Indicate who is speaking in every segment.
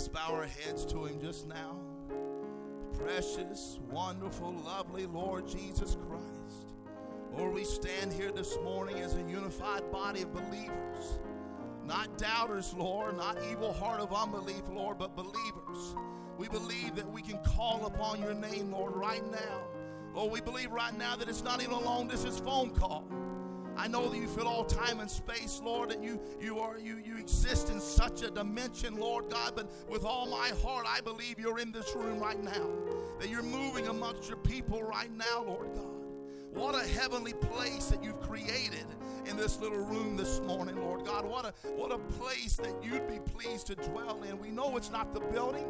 Speaker 1: Let's bow our heads to Him just now. Precious, wonderful, lovely Lord Jesus Christ. Lord, we stand here this morning as a unified body of believers. Not doubters, Lord, not evil heart of unbelief, Lord, but believers. We believe that we can call upon your name, Lord, right now. Lord, we believe right now that it's not even a long distance phone call. I know that you fill all time and space, Lord, and you you are you you exist in such a dimension, Lord God. But with all my heart, I believe you're in this room right now. That you're moving amongst your people right now, Lord God. What a heavenly place that you've created in this little room this morning, Lord God. What a what a place that you'd be pleased to dwell in. We know it's not the building.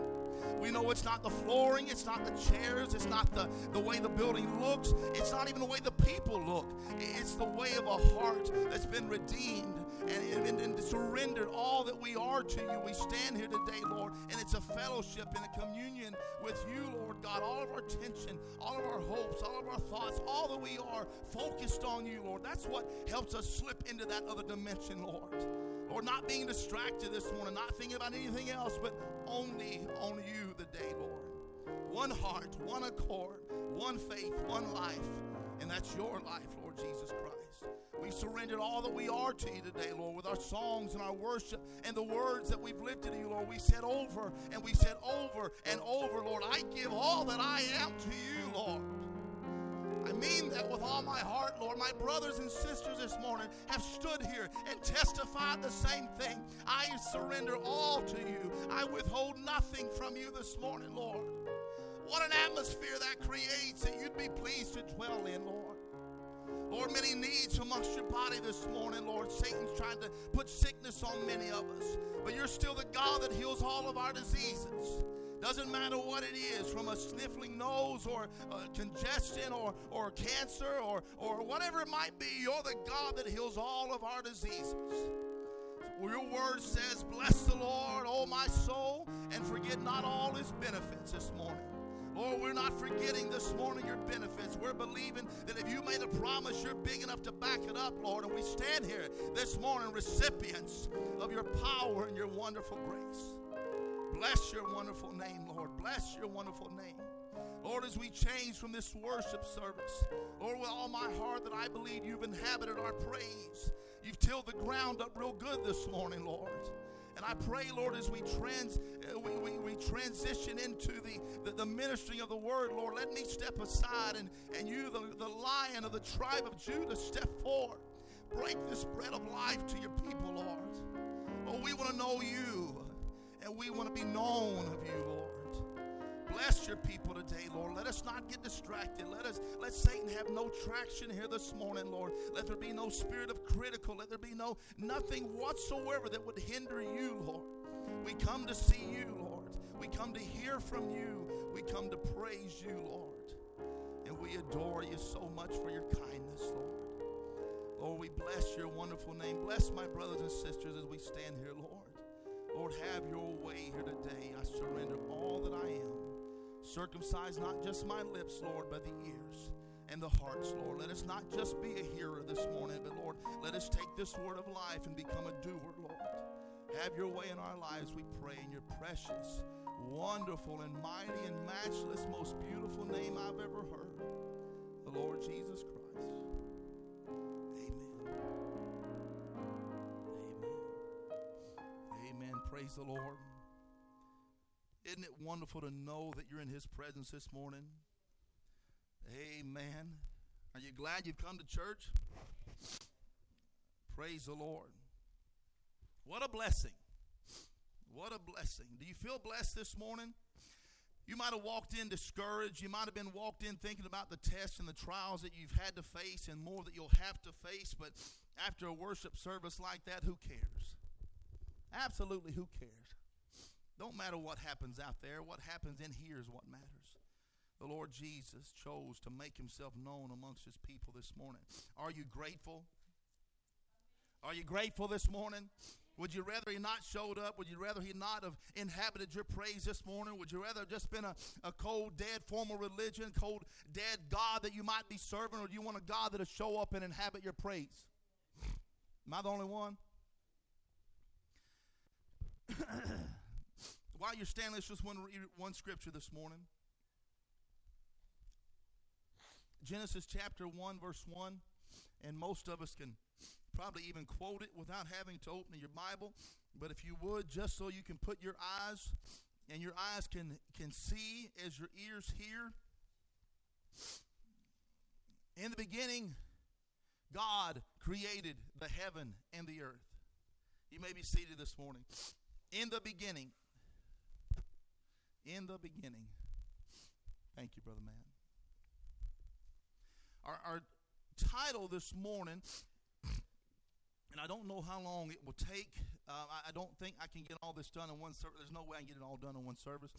Speaker 1: We know it's not the flooring, it's not the chairs, it's not the, the way the building looks, it's not even the way the people look. It's the way of a heart that's been redeemed and, and, and surrendered all that we are to you. We stand here today, Lord, and it's a fellowship and a communion with you, Lord God. All of our attention, all of our hopes, all of our thoughts, all that we are focused on you, Lord. That's what helps us slip into that other dimension, Lord. Lord, not being distracted this morning, not thinking about anything else, but only on you the day, Lord. One heart, one accord, one faith, one life, and that's your life, Lord Jesus Christ. We've surrendered all that we are to you today, Lord, with our songs and our worship and the words that we've lifted to you, Lord. We said over and we said over and over, Lord, I give all that I am to you, Lord. I mean that with all my heart, Lord. My brothers and sisters this morning have stood here and testified the same thing. I surrender all to you. I withhold nothing from you this morning, Lord. What an atmosphere that creates that you'd be pleased to dwell in, Lord. Lord, many needs amongst your body this morning, Lord. Satan's trying to put sickness on many of us, but you're still the God that heals all of our diseases. Doesn't matter what it is, from a sniffling nose or congestion or, or cancer or, or whatever it might be, you're the God that heals all of our diseases. Your word says, Bless the Lord, O my soul, and forget not all his benefits this morning. Lord, we're not forgetting this morning your benefits. We're believing that if you made a promise, you're big enough to back it up, Lord. And we stand here this morning, recipients of your power and your wonderful grace. Bless your wonderful name, Lord. Bless your wonderful name. Lord, as we change from this worship service, Lord, with all my heart that I believe you've inhabited our praise. You've tilled the ground up real good this morning, Lord. And I pray, Lord, as we trans uh, we, we, we transition into the, the, the, ministry of the word, Lord, let me step aside and, and you, the, the lion of the tribe of Judah, step forward. Break this bread of life to your people, Lord. Oh, we want to know you and we want to be known of you, Lord. Bless your people today, Lord. Let us not get distracted. Let us let Satan have no traction here this morning, Lord. Let there be no spirit of critical. Let there be no nothing whatsoever that would hinder you, Lord. We come to see you, Lord. We come to hear from you. We come to praise you, Lord. And we adore you so much for your kindness, Lord. Lord, we bless your wonderful name. Bless my brothers and sisters as we stand here, Lord. Lord, have your way here today. I surrender all that I am. Circumcise not just my lips, Lord, but the ears and the hearts, Lord. Let us not just be a hearer this morning, but Lord, let us take this word of life and become a doer, Lord. Have your way in our lives, we pray, in your precious, wonderful, and mighty and matchless, most beautiful name I've ever heard, the Lord Jesus Christ. Praise the Lord. Isn't it wonderful to know that you're in His presence this morning? Amen. Are you glad you've come to church? Praise the Lord. What a blessing. What a blessing. Do you feel blessed this morning? You might have walked in discouraged. You might have been walked in thinking about the tests and the trials that you've had to face and more that you'll have to face. But after a worship service like that, who cares? Absolutely, who cares? Don't matter what happens out there. What happens in here is what matters. The Lord Jesus chose to make himself known amongst his people this morning. Are you grateful? Are you grateful this morning? Would you rather he not showed up? Would you rather he not have inhabited your praise this morning? Would you rather just been a, a cold, dead formal religion, cold, dead God that you might be serving, or do you want a God that'll show up and inhabit your praise? Am I the only one? While you're standing, let's just one, one scripture this morning. Genesis chapter 1, verse 1. And most of us can probably even quote it without having to open your Bible. But if you would, just so you can put your eyes and your eyes can, can see as your ears hear. In the beginning, God created the heaven and the earth. You may be seated this morning. In the beginning, in the beginning. Thank you, Brother Man. Our, our title this morning, and I don't know how long it will take. Uh, I, I, don't think I can get all this done in one service. There's no way I can get it all done in one service.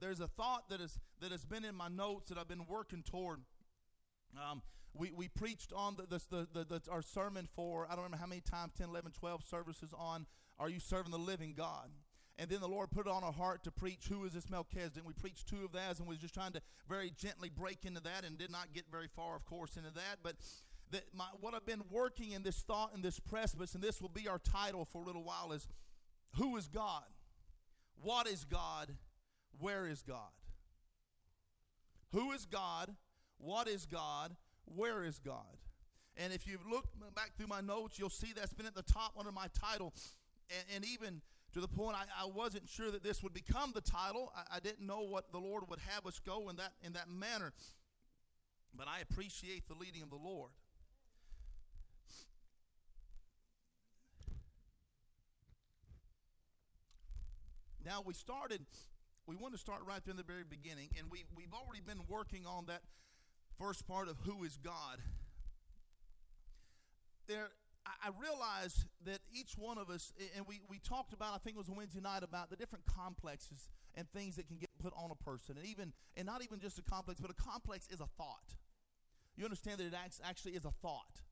Speaker 1: There's a thought that, is, that has been in my notes that I've been working toward. Um, we, we preached on the, the, the, the, our sermon for, I don't remember how many times, 10, 11, 12 services on Are You Serving the Living God? And then the Lord put it on our heart to preach Who is this Melchizedek? We preached two of those and we was just trying to very gently break into that and did not get very far, of course, into that. But that my, what I've been working in this thought in this precipice, and this will be our title for a little while, is Who is God? What is God? Where is God? Who is God? What is God? Where is God? And if you look back through my notes, you'll see that's been at the top under my title. And, and even to the point I, I, wasn't sure that this would become the title. I, I, didn't know what the Lord would have us go in that in that manner. But I appreciate the leading of the Lord. Now we started, we want to start right there in the very beginning, and we, we've already been working on that first part of who is God. There, I realize that each one of us, and we, we talked about, I think it was Wednesday night, about the different complexes and things that can get put on a person. And even, and not even just a complex, but a complex is a thought. You understand that it actually is a thought.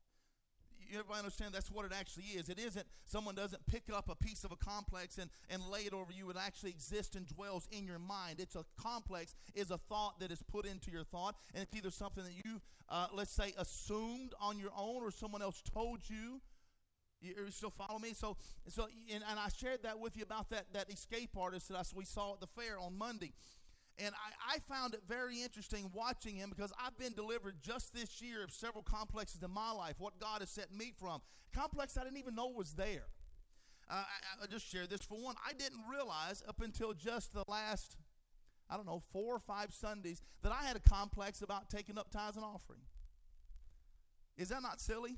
Speaker 1: You everybody understand that's what it actually is. It isn't someone doesn't pick up a piece of a complex and, and lay it over you. It actually exists and dwells in your mind. It's a complex is a thought that is put into your thought, and it's either something that you, uh, let's say, assumed on your own, or someone else told you. You, you still follow me? So, so, and, and I shared that with you about that that escape artist that I, we saw at the fair on Monday. And I, I, found it very interesting watching him because I've been delivered just this year of several complexes in my life, what God has set me from. Complex I didn't even know was there. Uh, I, I just share this for one. I didn't realize up until just the last, I don't know, four or five Sundays that I had a complex about taking up tithes and offering. Is that not silly?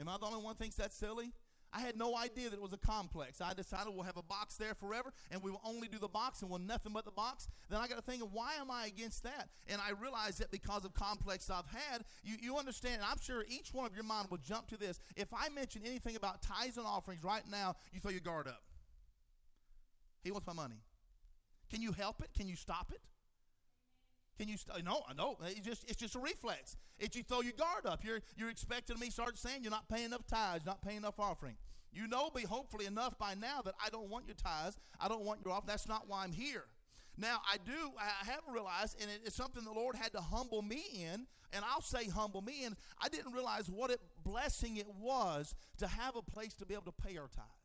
Speaker 1: Am I the only one thinks that's silly? I had no idea that it was a complex. I decided we'll have a box there forever and we will only do the box and we'll nothing but the box. Then I got to think of why am I against that? And I realized that because of complex I've had, you, you understand, and I'm sure each one of your mind will jump to this. If I mention anything about tithes and offerings right now, you throw your guard up. He wants my money. Can you help it? Can you stop it? Can you? St- no, no. It's just it's just a reflex. It's you throw your guard up. You're you're expecting me start saying you're not paying enough tithes, not paying enough offering. You know me hopefully enough by now that I don't want your tithes. I don't want your offering. That's not why I'm here. Now I do. I have realized, and it's something the Lord had to humble me in. And I'll say humble me in. I didn't realize what a blessing it was to have a place to be able to pay our tithes.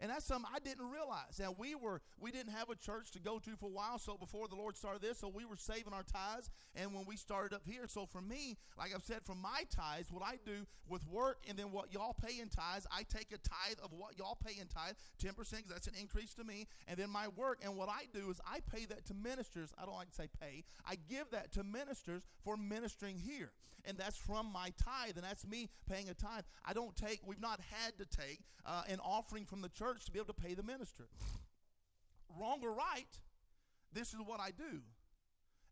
Speaker 1: And that's something I didn't realize. Now we were we didn't have a church to go to for a while, so before the Lord started this, so we were saving our tithes. And when we started up here, so for me, like I've said, from my tithes, what I do with work and then what y'all pay in tithes, I take a tithe of what y'all pay in tithe, ten percent, because that's an increase to me. And then my work, and what I do is I pay that to ministers. I don't like to say pay. I give that to ministers for ministering here, and that's from my tithe, and that's me paying a tithe. I don't take. We've not had to take uh, an offering from the church church to be able to pay the minister. Wrong or right, this is what I do.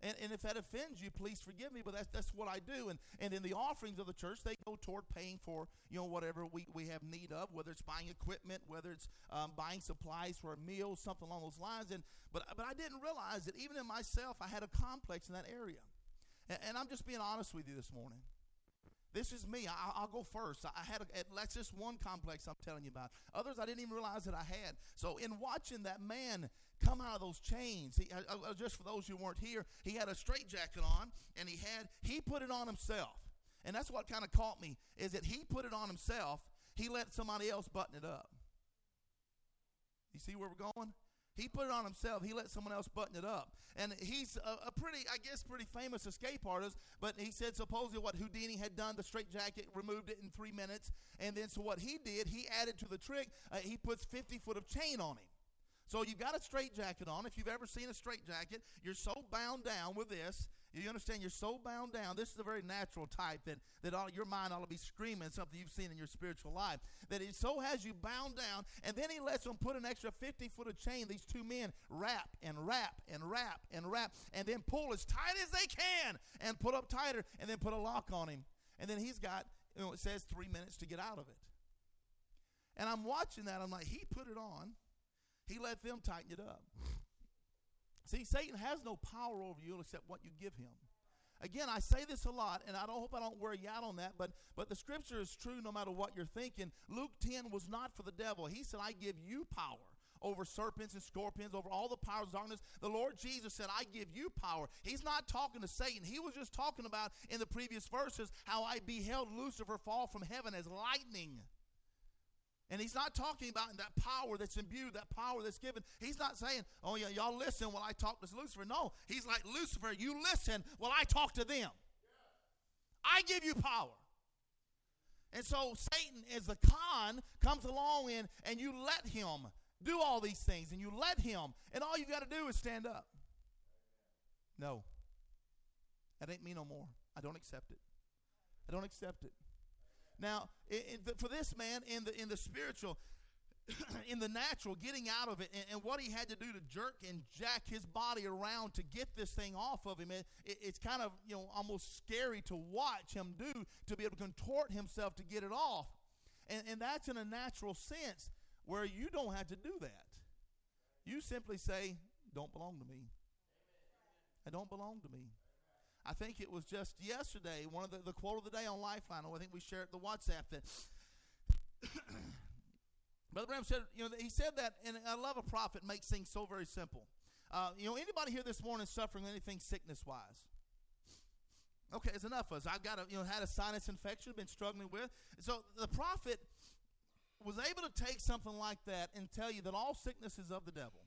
Speaker 1: And, and if that offends you, please forgive me, but that's, that's what I do. And, and in the offerings of the church, they go toward paying for, you know, whatever we, we have need of, whether it's buying equipment, whether it's um, buying supplies for a meal, something along those lines. And, but, but I didn't realize that even in myself, I had a complex in that area. And, and I'm just being honest with you this morning. This is me. I, will go first. I had a, that's just one complex I'm telling you about. Others I didn't even realize that I had. So in watching that man come out of those chains, he, uh, uh, just for those who weren't here, he had a straitjacket on, and he had he put it on himself. And that's what kind of caught me is that he put it on himself. He let somebody else button it up. You see where we're going? He put it on himself. He let someone else button it up. And he's a, a, pretty, I guess, pretty famous escape artist. But he said supposedly what Houdini had done, the straitjacket, removed it in three minutes. And then so what he did, he added to the trick, uh, he puts 50 foot of chain on him. So you've got a straitjacket on. If you've ever seen a straitjacket, you're so bound down with this you understand? You're so bound down. This is a very natural type that, that all, your mind ought to be screaming something you've seen in your spiritual life. That it so has you bound down, and then he lets them put an extra 50 foot of chain, these two men, wrap and wrap and wrap and wrap, and then pull as tight as they can and put up tighter, and then put a lock on him. And then he's got, you know, it says three minutes to get out of it. And I'm watching that. I'm like, he put it on. He let them tighten it up. See, Satan has no power over you except what you give him. Again, I say this a lot, and I don't hope I don't wear you out on that, but but the scripture is true no matter what you're thinking. Luke 10 was not for the devil. He said, I give you power over serpents and scorpions, over all the powers of darkness. The Lord Jesus said, I give you power. He's not talking to Satan. He was just talking about in the previous verses how I beheld Lucifer fall from heaven as lightning. And he's not talking about that power that's imbued, that power that's given. He's not saying, oh, yeah, y'all listen while I talk to Lucifer. No, he's like, Lucifer, you listen while I talk to them. I give you power. And so Satan, as the con, comes along in and you let him do all these things and you let him, and all you got to do is stand up. No. That ain't me no more. I don't accept it. I don't accept it. Now, for this man in the in the spiritual, in the natural, getting out of it, and, and, what he had to do to jerk and jack his body around to get this thing off of him, it, it, it's kind of you know almost scary to watch him do to be able to contort himself to get it off, and and that's in a natural sense where you don't have to do that. You simply say, "Don't belong to me. I don't belong to me." I think it was just yesterday, one of the, the quote of the day on Lifeline. I think we shared the WhatsApp that Brother Branham said, you know, he said that, and I love a prophet makes things so very simple. Uh, you know, anybody here this morning suffering anything sickness wise? Okay, it's enough of us. I've got a, you know, had a sinus infection, been struggling with. So the prophet was able to take something like that and tell you that all sickness is of the devil.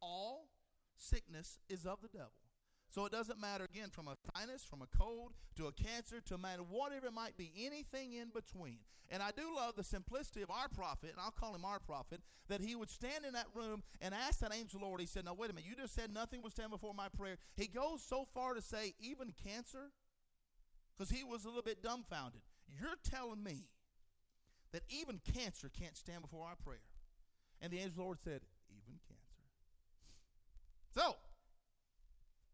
Speaker 1: All sickness is of the devil. So it doesn't matter, again, from a sinus, from a cold, to a cancer, to a matter, whatever it might be, anything in between. And I do love the simplicity of our prophet, and I'll call him our prophet, that he would stand in that room and ask that angel Lord, he said, Now, wait a minute, you just said nothing would stand before my prayer. He goes so far to say, even cancer, because he was a little bit dumbfounded. You're telling me that even cancer can't stand before our prayer. And the angel Lord said, Even cancer. So,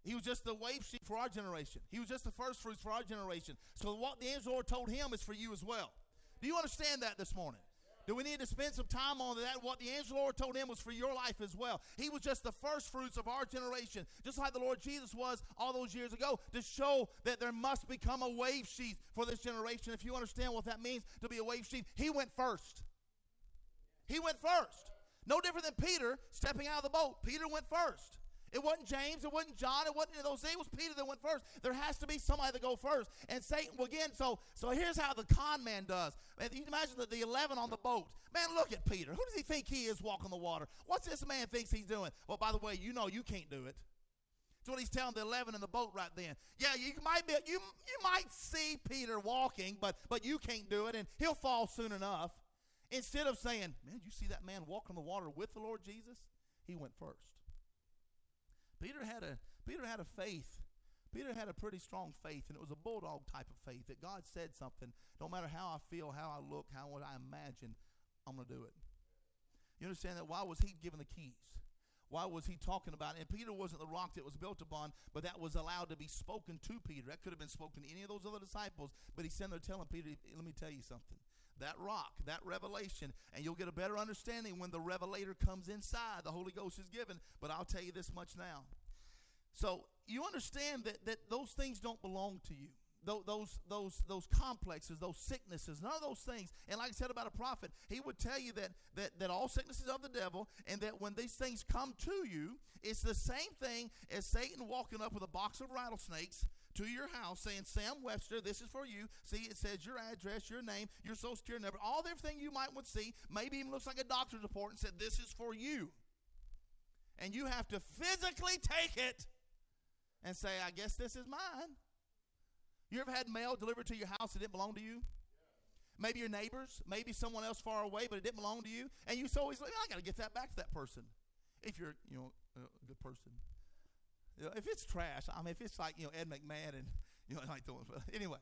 Speaker 1: he was just the wave sheaf for our generation. He was just the first fruits for our generation. So what the angel Lord told him is for you as well. Do you understand that this morning? Do we need to spend some time on that? What the angel Lord told him was for your life as well. He was just the first fruits of our generation, just like the Lord Jesus was all those years ago, to show that there must become a wave sheaf for this generation. If you understand what that means to be a wave sheaf, he went first. He went first. No different than Peter stepping out of the boat. Peter went first. It wasn't James, it wasn't John, it wasn't those. It was Peter that went first. There has to be somebody that go first. And Satan, well, again, so so here's how the con man does. Man, you imagine the, the 11 on the boat. Man, look at Peter. Who does he think he is walking the water? What's this man thinks he's doing? Well, by the way, you know you can't do it. That's what he's telling the 11 in the boat right then. Yeah, you might be, you, you might see Peter walking, but, but you can't do it, and he'll fall soon enough. Instead of saying, man, you see that man walking the water with the Lord Jesus? He went first. Peter had a Peter had a faith. Peter had a pretty strong faith, and it was a bulldog type of faith that God said something. No matter how I feel, how I look, how what I imagine, I'm going to do it. You understand that? Why was he given the keys? Why was he talking about it? And Peter wasn't the rock that was built upon, but that was allowed to be spoken to Peter. That could have been spoken to any of those other disciples, but he's sitting there telling Peter, let me tell you something. That rock, that revelation, and you'll get a better understanding when the revelator comes inside. The Holy Ghost is given, but I'll tell you this much now. So you understand that, that those things don't belong to you those those those complexes, those sicknesses, none of those things. And like I said about a prophet, he would tell you that that that all sicknesses of the devil, and that when these things come to you, it's the same thing as Satan walking up with a box of rattlesnakes to your house saying, Sam Webster, this is for you. See, it says your address, your name, your social security number, all the everything you might want to see, maybe even looks like a doctor's report, and said, This is for you. And you have to physically take it and say, I guess this is mine. You ever had mail delivered to your house that didn't belong to you? Maybe your neighbors, maybe someone else far away, but it didn't belong to you. And you so always like, I got to get that back to that person. If you're, you know, a good person. You know, if it's trash, I mean, if it's like, you know, Ed McMahon and, you know, like doing, anyway.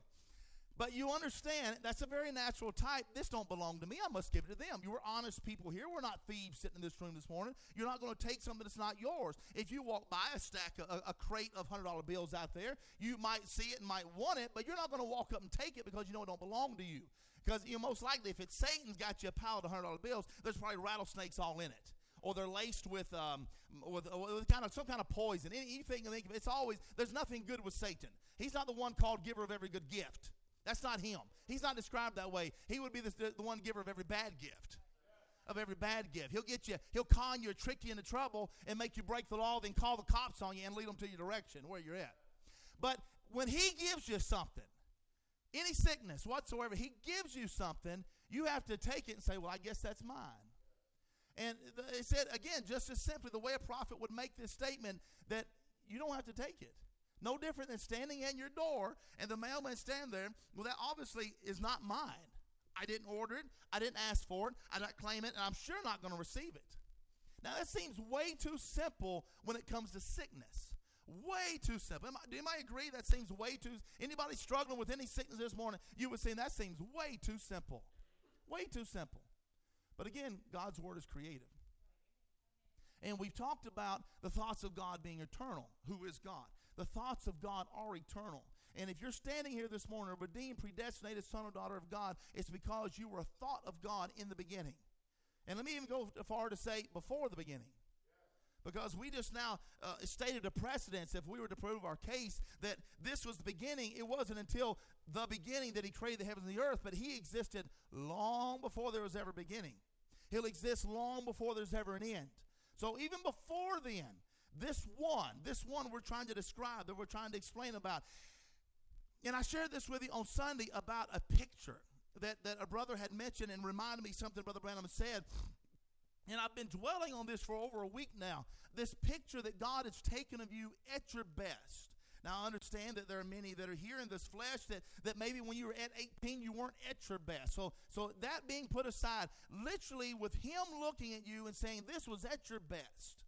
Speaker 1: But you understand that's a very natural type. This don't belong to me. I must give it to them. You were honest people here. We're not thieves sitting in this room this morning. You're not going to take something that's not yours. If you walk by a stack, a, a crate of hundred dollar bills out there, you might see it and might want it, but you're not going to walk up and take it because you know it don't belong to you. Because you know, most likely, if it's Satan's got you a pile of hundred dollar bills, there's probably rattlesnakes all in it or they're laced with um, with, with, kind of some kind of poison. Anything it's always there's nothing good with Satan. He's not the one called giver of every good gift. That's not him. He's not described that way. He would be the, the one giver of every bad gift. Of every bad gift. He'll get you, he'll con you, trick you into trouble, and make you break the law, then call the cops on you and lead them to your direction where you're at. But when he gives you something, any sickness whatsoever, he gives you something, you have to take it and say, Well, I guess that's mine. And it said, again, just as simply, the way a prophet would make this statement that you don't have to take it. No different than standing at your door and the mailman stand there. Well, that obviously is not mine. I didn't order it. I didn't ask for it. I didn't claim it, and I'm sure not going to receive it. Now, that seems way too simple when it comes to sickness. Way too simple. Am I, do anybody agree that seems way too? Anybody struggling with any sickness this morning, you would say that seems way too simple. Way too simple. But again, God's word is creative. And we've talked about the thoughts of God being eternal. Who is God? The thoughts of God are eternal. And if you're standing here this morning, a redeemed, predestinated son or daughter of God, it's because you were a thought of God in the beginning. And let me even go far to say before the beginning. Because we just now uh, stated a precedence, if we were to prove our case, that this was the beginning. It wasn't until the beginning that He created the heavens and the earth, but He existed long before there was ever beginning. He'll exist long before there's ever an end. So even before then, this one, this one we're trying to describe, that we're trying to explain about. And I shared this with you on Sunday about a picture that, that a brother had mentioned and reminded me something Brother Branham said. And I've been dwelling on this for over a week now. This picture that God has taken of you at your best. Now, I understand that there are many that are here in this flesh that, that maybe when you were at 18, you weren't at your best. So, so that being put aside, literally with Him looking at you and saying, This was at your best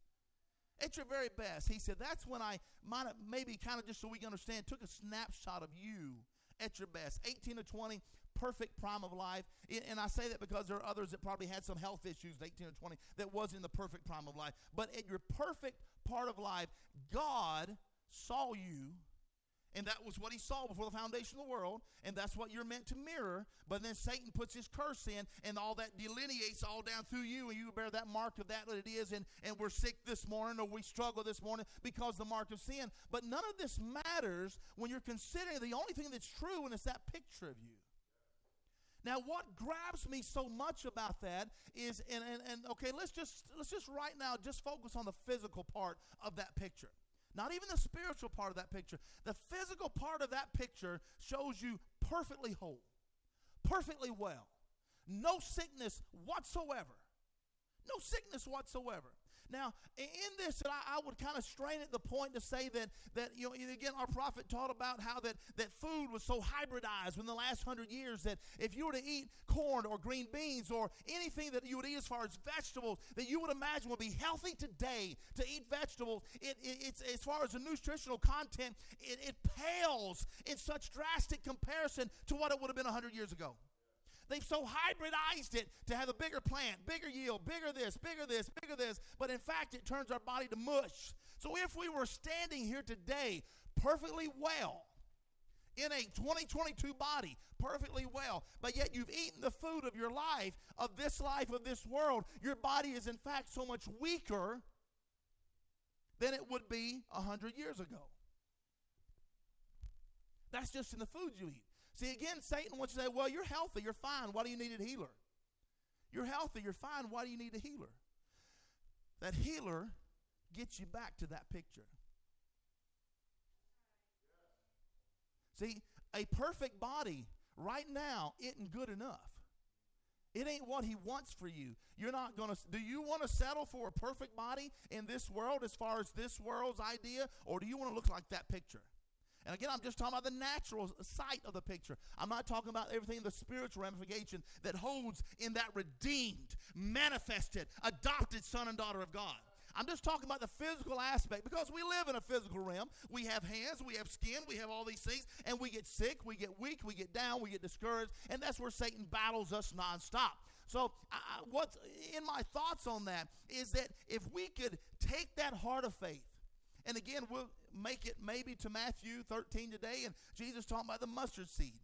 Speaker 1: at your very best. He said, That's when I might have, maybe kind of just so we can understand, took a snapshot of you at your best. 18 to 20, perfect prime of life. And I say that because there are others that probably had some health issues 18 or 20 that wasn't the perfect prime of life. But at your perfect part of life, God saw you and that was what he saw before the foundation of the world. And that's what you're meant to mirror. But then Satan puts his curse in, and all that delineates all down through you, and you bear that mark of that that it is. And, and we're sick this morning, or we struggle this morning because the mark of sin. But none of this matters when you're considering the only thing that's true, and it's that picture of you. Now, what grabs me so much about that is, and, and, and okay, let's just let's just right now just focus on the physical part of that picture. Not even the spiritual part of that picture. The physical part of that picture shows you perfectly whole, perfectly well. No sickness whatsoever. No sickness whatsoever. Now, in this, I, I would kind of strain at the point to say that that you know again our prophet taught about how that that food was so hybridized in the last hundred years that if you were to eat corn or green beans or anything that you would eat as far as vegetables that you would imagine would be healthy today to eat vegetables, it, it it's as far as the nutritional content, it, it pales in such drastic comparison to what it would have been hundred years ago. They've so hybridized it to have a bigger plant, bigger yield, bigger this, bigger this, bigger this. But in fact, it turns our body to mush. So if we were standing here today perfectly well, in a 2022 body perfectly well, but yet you've eaten the food of your life, of this life, of this world, your body is in fact so much weaker than it would be 100 years ago. That's just in the food you eat. See, again, Satan wants to say, well, you're healthy, you're fine. Why do you need a healer? You're healthy, you're fine. Why do you need a healer? That healer gets you back to that picture. See, a perfect body right now isn't good enough. It ain't what he wants for you. You're not going to. Do you want to settle for a perfect body in this world as far as this world's idea, or do you want to look like that picture? And again, I'm just talking about the natural sight of the picture. I'm not talking about everything the spiritual ramification that holds in that redeemed, manifested, adopted son and daughter of God. I'm just talking about the physical aspect because we live in a physical realm. We have hands, we have skin, we have all these things, and we get sick, we get weak, we get down, we get discouraged, and that's where Satan battles us nonstop. So, uh, what's in my thoughts on that is that if we could take that heart of faith, and again, we'll make it maybe to Matthew 13 today, and Jesus talking about the mustard seed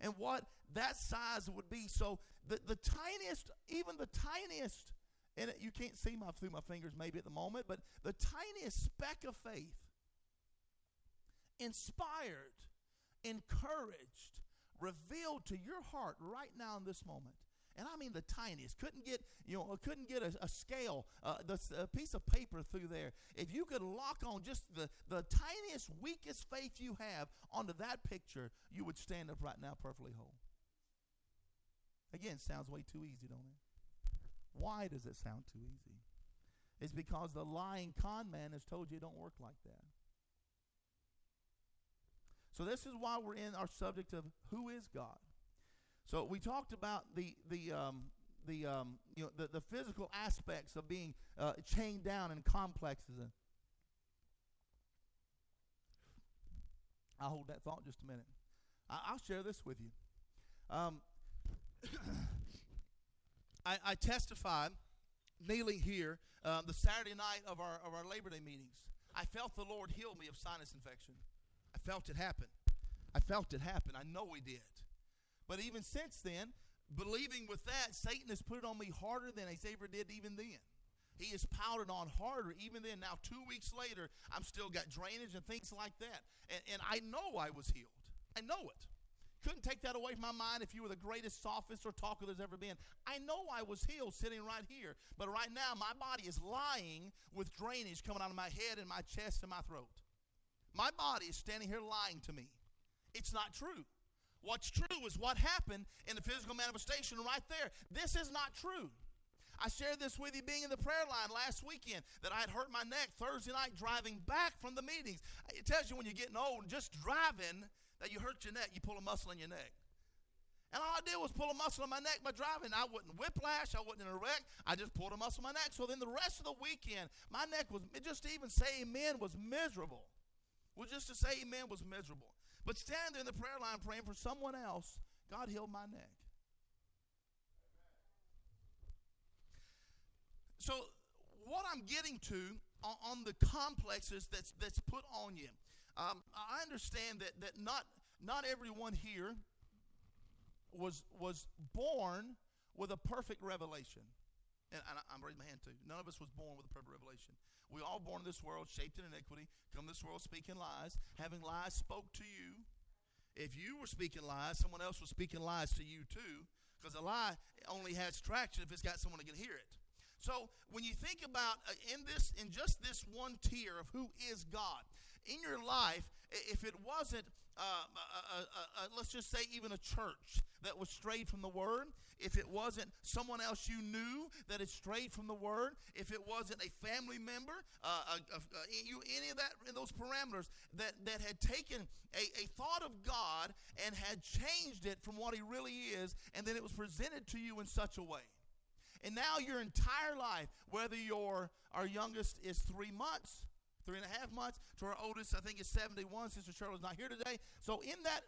Speaker 1: and what that size would be. So, the, the tiniest, even the tiniest and you can't see my through my fingers maybe at the moment, but the tiniest speck of faith, inspired, encouraged, revealed to your heart right now in this moment. And I mean the tiniest. Couldn't get, you know, couldn't get a, a scale, uh, the, a piece of paper through there. If you could lock on just the, the tiniest, weakest faith you have onto that picture, you would stand up right now perfectly whole. Again, sounds way too easy, don't it? Why does it sound too easy? It's because the lying con man has told you it don't work like that. So this is why we're in our subject of who is God. So we talked about the the um, the um, you know the, the physical aspects of being uh, chained down in complexes. I'll hold that thought just a minute. I, will share this with you. Um, I, I testified kneeling here uh, the Saturday night of our, of our Labor Day meetings. I felt the Lord heal me of sinus infection. I felt it happen. I felt it happen. I know He did. But even since then, believing with that, Satan has put it on me harder than He ever did even then. He has it on harder even then. Now, two weeks later, I'm still got drainage and things like that. And, and I know I was healed. I know it. Couldn't take that away from my mind if you were the greatest sophist or talker there's ever been. I know I was healed sitting right here, but right now my body is lying with drainage coming out of my head and my chest and my throat. My body is standing here lying to me. It's not true. What's true is what happened in the physical manifestation right there. This is not true. I shared this with you being in the prayer line last weekend that I had hurt my neck Thursday night driving back from the meetings. It tells you when you're getting old, just driving that you hurt your neck, you pull a muscle in your neck. And all I did was pull a muscle in my neck by driving. I wasn't whiplash. I wasn't in a wreck. I just pulled a muscle in my neck. So then the rest of the weekend, my neck was, just to even say amen was miserable. Well, just to say amen was miserable. But standing there in the prayer line praying for someone else, God healed my neck. So what I'm getting to on, the complexes that's, that's put on you um, I understand that, that not, not everyone here was, was born with a perfect revelation. And, and I, am raising my hand too. None of us was born with a perfect revelation. We all born in this world shaped in iniquity, come this world speaking lies, having lies spoke to you. If you were speaking lies, someone else was speaking lies to you too, because a lie only has traction if it's got someone that can hear it. So when you think about uh, in this, in just this one tier of who is God, in your life, if it wasn't, uh, uh, uh, let's just say, even a church that was strayed from the Word, if it wasn't someone else you knew that had strayed from the Word, if it wasn't a family member, you, any of that, in those parameters that, that had taken a, a thought of God and had changed it from what He really is, and then it was presented to you in such a way. And now your entire life, whether your our youngest is three months three and a half months to our oldest, I think is 71. Sister Shirley's not here today. So in that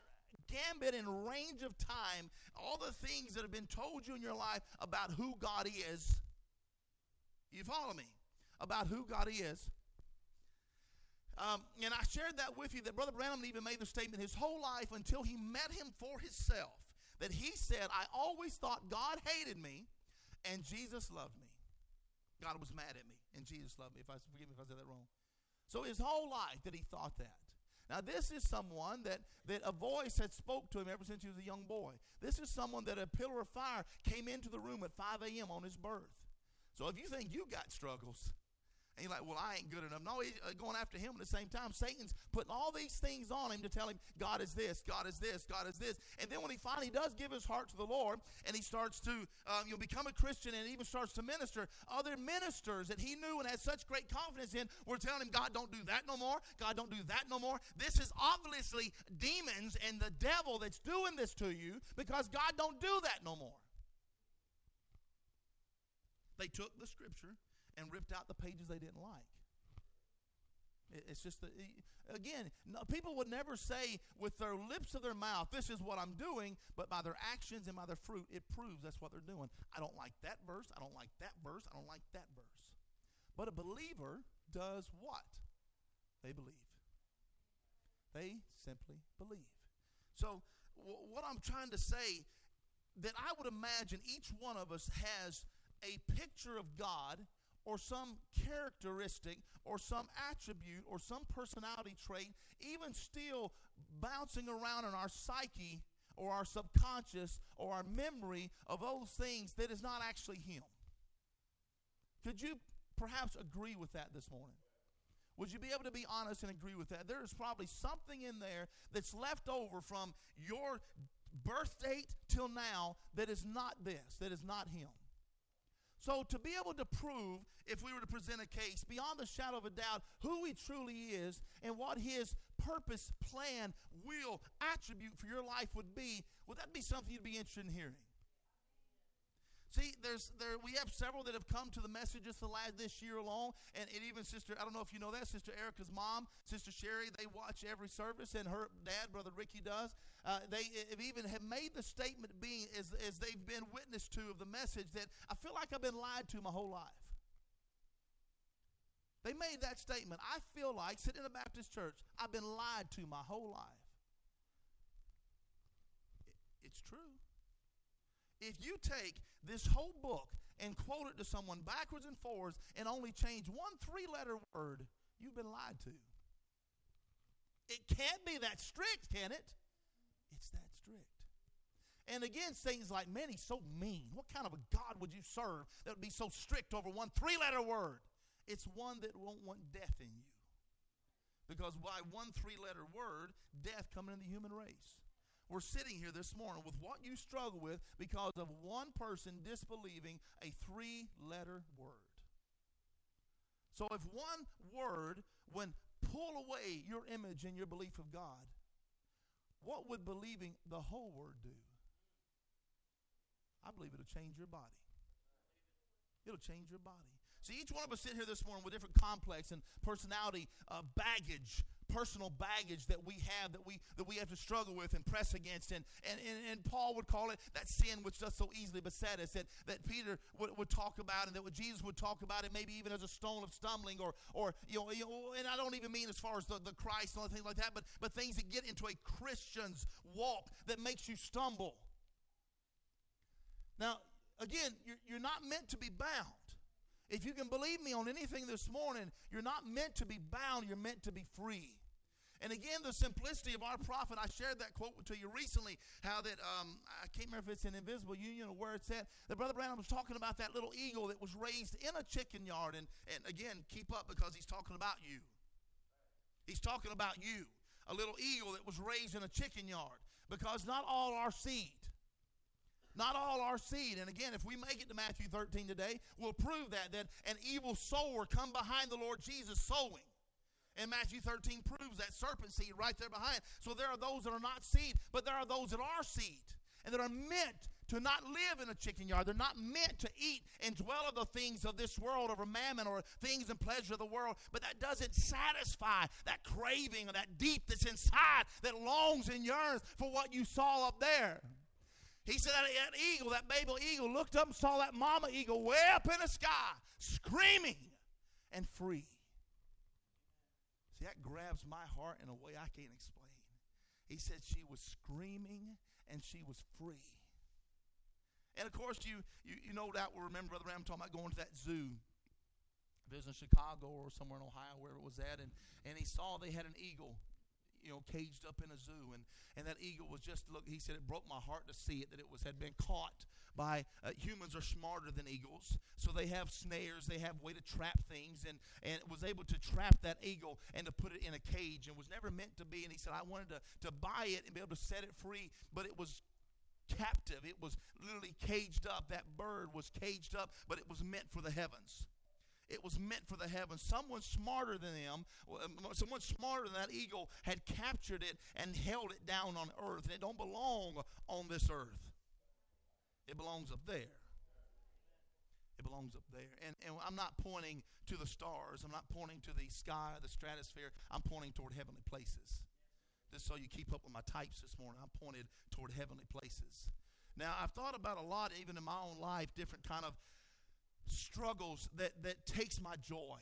Speaker 1: gambit and range of time, all the things that have been told you in your life about who God is, you follow me? About who God is. Um, and I shared that with you that Brother Branham even made the statement his whole life until he met him for himself. That he said, I always thought God hated me and Jesus loved me. God was mad at me and Jesus loved me. If I forgive me if I said that wrong. So his whole life that he thought that. Now this is someone that, that a voice had spoke to him ever since he was a young boy. This is someone that a pillar of fire came into the room at 5 a.m. on his birth. So if you think you got struggles, And you're like, well, I ain't good enough. No, he's uh, going after him at the same time. Satan's putting all these things on him to tell him, God is this, God is this, God is this. And then when he finally does give his heart to the Lord and he starts to, um, you'll become a Christian and even starts to minister, other ministers that he knew and had such great confidence in were telling him, God, don't do that no more. God, don't do that no more. This is obviously demons and the devil that's doing this to you because God don't do that no more. They took the scripture and ripped out the pages they didn't like. It's just that, again, no, people would never say with their lips of their mouth, this is what I'm doing, but by their actions and by their fruit, it proves that's what they're doing. I don't like that verse. I don't like that verse. I don't like that verse. But a believer does what? They believe. They simply believe. So, w- what I'm trying to say, that I would imagine each one of us has a picture of God or some characteristic or some attribute or some personality trait, even still bouncing around in our psyche or our subconscious or our memory of those things that is not actually Him. Could you perhaps agree with that this morning? Would you be able to be honest and agree with that? There is probably something in there that's left over from your birth date till now that is not this, that is not Him. So, to be able to prove, if we were to present a case, beyond the shadow of a doubt, who he truly is and what his purpose, plan, will, attribute for your life would be, would that be something you'd be interested in hearing? See, there's there we have several that have come to the message just the last this year alone, and, and even sister, I don't know if you know that, Sister Erica's mom, Sister Sherry, they watch every service, and her dad, Brother Ricky, does. Uh, they have even have made the statement being as as they've been witness to of the message that I feel like I've been lied to my whole life. They made that statement. I feel like sitting in a Baptist church, I've been lied to my whole life. It's true. If you take this whole book and quote it to someone backwards and forwards and only change one three letter word, you've been lied to. It can't be that strict, can it? It's that strict. And again, things like, man, he's so mean. What kind of a God would you serve that would be so strict over one three letter word? It's one that won't want death in you. Because by one three letter word, death coming in the human race we're sitting here this morning with what you struggle with because of one person disbelieving a three letter word. So if one word would pull away your image and your belief of God, what would believing the whole word do? I believe it'll change your body. It'll change your body. See, each one of us sit here this morning with different complex and personality uh, baggage personal baggage that we have that we that we have to struggle with and press against. And and, and, and paul would call it that sin which does so easily beset us that, that peter would, would talk about and that what jesus would talk about it maybe even as a stone of stumbling or or you know, you know and i don't even mean as far as the, the christ and things like that but but things that get into a christian's walk that makes you stumble. Now again you're, you're not meant to be bound if you can believe me on anything this morning, you're not meant to be bound, you're meant to be free. And again, the simplicity of our prophet, I shared that quote to you recently, how that, um, I can't remember if it's in Invisible Union or where it's at, that Brother Branham was talking about that little eagle that was raised in a chicken yard. And, and again, keep up because he's talking about you. He's talking about you. A little eagle that was raised in a chicken yard. Because not all are seed. Not all are seed. And again, if we make it to Matthew 13 today, we'll prove that, that an evil sower come behind the Lord Jesus sowing. And Matthew 13 proves that serpent seed right there behind. So there are those that are not seed, but there are those that are seed and that are meant to not live in a chicken yard. They're not meant to eat and dwell on the things of this world or mammon or things and pleasure of the world. But that doesn't satisfy that craving or that deep that's inside that longs and yearns for what you saw up there. He said that, that eagle, that baby eagle, looked up and saw that mama eagle way up in the sky, screaming and free. See, that grabs my heart in a way I can't explain. He said she was screaming and she was free. And of course, you, you, you no doubt will remember Brother Branham talking about going to that zoo. In Chicago or somewhere in Ohio, wherever it was at, and, and he saw they had an eagle you know, caged up in a zoo, and, and that eagle was just look. He said it broke my heart to see it that it was had been caught by uh, humans are smarter than eagles, so they have snares, they have way to trap things, and and was able to trap that eagle and to put it in a cage, and was never meant to be. And he said I wanted to to buy it and be able to set it free, but it was captive. It was literally caged up. That bird was caged up, but it was meant for the heavens. It was meant for the heavens. Someone smarter than them, someone smarter than that eagle, had captured it and held it down on earth. And it don't belong on this earth. It belongs up there. It belongs up there. And, and I'm not pointing to the stars. I'm not pointing to the sky, the stratosphere. I'm pointing toward heavenly places. Just so you keep up with my types this morning, I'm pointed toward heavenly places. Now, I've thought about a lot, even in my own life, different kind of struggles that, that takes my joy,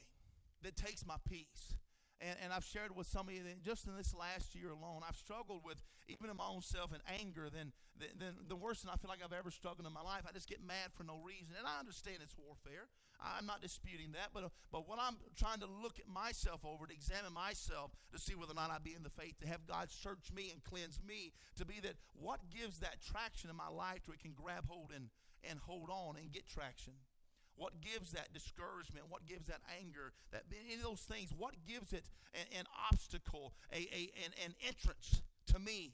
Speaker 1: that takes my peace. And, and I've shared with some of you that just in this last year alone, I've struggled with, even in my own self, and anger than, than, than the worst than I feel like I've ever struggled in my life. I just get mad for no reason. And I understand it's warfare. I'm not disputing that. But, uh, but what I'm trying to look at myself over, to examine myself, to see whether or not I be in the faith, to have God search me and cleanse me, to be that what gives that traction in my life to it can grab hold and, and hold on and get traction. What gives that discouragement? What gives that anger? That any of those things? What gives it an, an obstacle, a, a an, an entrance to me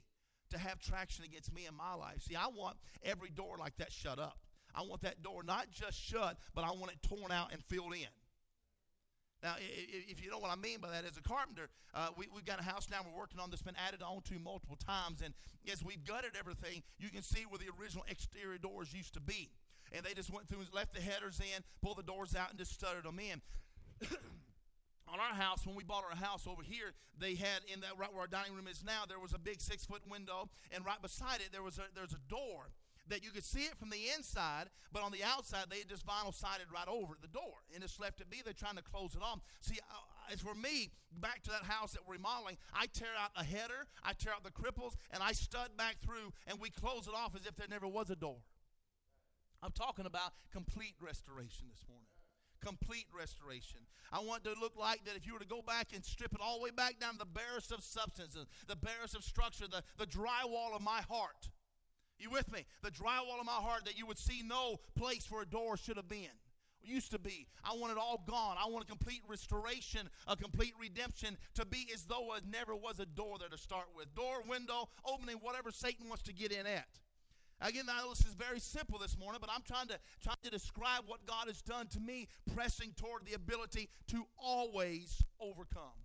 Speaker 1: to have traction against me in my life? See, I want every door like that shut up. I want that door not just shut, but I want it torn out and filled in. Now, if you know what I mean by that, as a carpenter, uh, we, have got a house now we're working on that's been added on to multiple times. And as we've gutted everything, you can see where the original exterior doors used to be and they just went through and left the headers in, pulled the doors out, and just studded them in. on our house, when we bought our house over here, they had in that right where our dining room is now, there was a big six foot window, and right beside it there was a there's a door that you could see it from the inside, but on the outside they just vinyl sided right over the door and just left it be. They're trying to close it off. See, as for me, back to that house that we're remodeling, I tear out a header, I tear out the cripples, and I stud back through, and we close it off as if there never was a door. I'm talking about complete restoration this morning. Complete restoration. I want to look like that if you were to go back and strip it all the way back down to the barest of substances, the barest of structure, the, the drywall of my heart. You with me? The drywall of my heart that you would see no place where a door should have been used to be. I want it all gone. I want a complete restoration, a complete redemption to be as though it never was a door there to start with. Door, window, opening, whatever Satan wants to get in at. Again, I know this is very simple this morning, but I'm trying to trying to describe what God has done to me, pressing toward the ability to always overcome.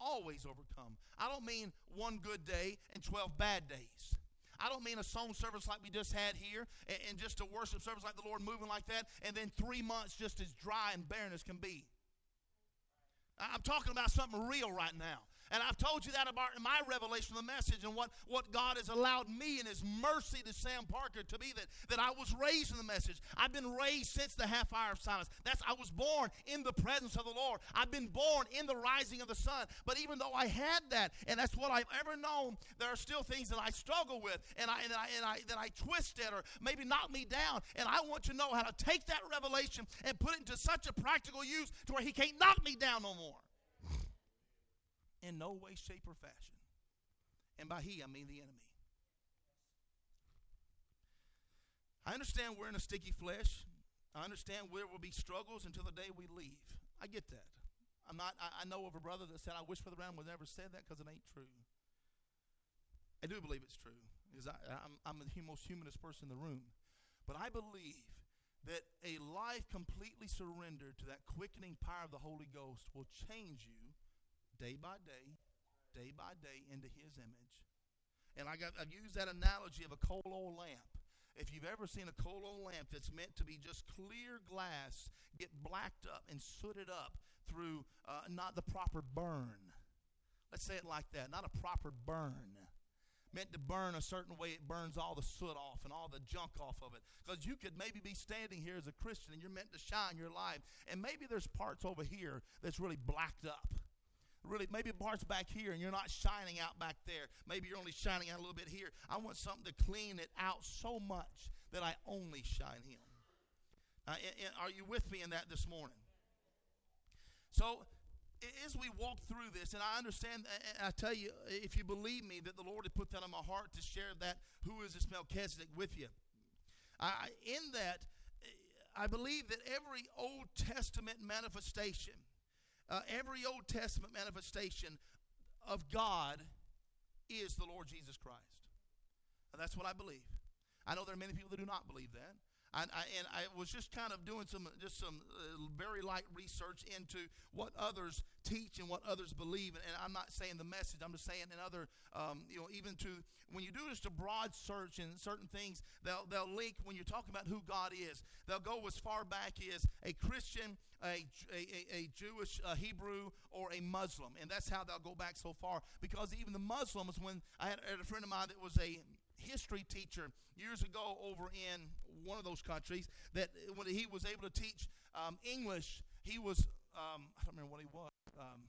Speaker 1: Always overcome. I don't mean one good day and 12 bad days. I don't mean a song service like we just had here and, and just a worship service like the Lord moving like that, and then three months just as dry and barren as can be. I'm talking about something real right now. And I've told you that about my revelation of the message and what, what God has allowed me in His mercy to Sam Parker to be that, that I was raised in the message. I've been raised since the half hour of silence. That's I was born in the presence of the Lord. I've been born in the rising of the sun. But even though I had that, and that's what I've ever known, there are still things that I struggle with and I and I, and I that I twist at or maybe knock me down. And I want to know how to take that revelation and put it into such a practical use to where He can't knock me down no more in no way, shape, or fashion. And by he, I mean the enemy. I understand we're in a sticky flesh. I understand there will be struggles until the day we leave. I get that. I'm not. I, I know of a brother that said, "I wish Brother Branham would never said that because it ain't true." I do believe it's true because I, I'm, I'm the most humanist person in the room, but I believe that a life completely surrendered to that quickening power of the Holy Ghost will change you day by day, day by day into his image. And I got, I've used that analogy of a coal oil lamp. If you've ever seen a coal oil lamp that's meant to be just clear glass, get blacked up and sooted up through uh, not the proper burn. Let's say it like that, not a proper burn. Meant to burn a certain way, it burns all the soot off and all the junk off of it. Because you could maybe be standing here as a Christian and you're meant to shine your life. And maybe there's parts over here that's really blacked up really maybe parts back here and you're not shining out back there. Maybe you're only shining out a little bit here. I want something to clean it out so much that I only shine Him. Uh, and, and are you with me in that this morning? So, as we walk through this, and I understand, and I tell you, if you believe me, that the Lord had put that on my heart to share that who is this Melchizedek with you. I, in that, I believe that every Old Testament manifestation, uh, every Old Testament manifestation of God is the Lord Jesus Christ. And That's what I believe. I know there are many people that do not believe that. I, I, and I was just kind of doing some just some uh, very light research into what others teach and what others believe. And, and I'm not saying the message. I'm just saying in other, um, you know, even to when you do just a broad search in certain things, they'll they'll link when you're talking about who God is. They'll go as far back as a Christian, a a, a Jewish, a Hebrew, or a Muslim, and that's how they'll go back so far. Because even the Muslims, when I had, I had a friend of mine that was a history teacher years ago over in one of those countries that when he was able to teach um, English, he was, um, I don't remember what he was, um,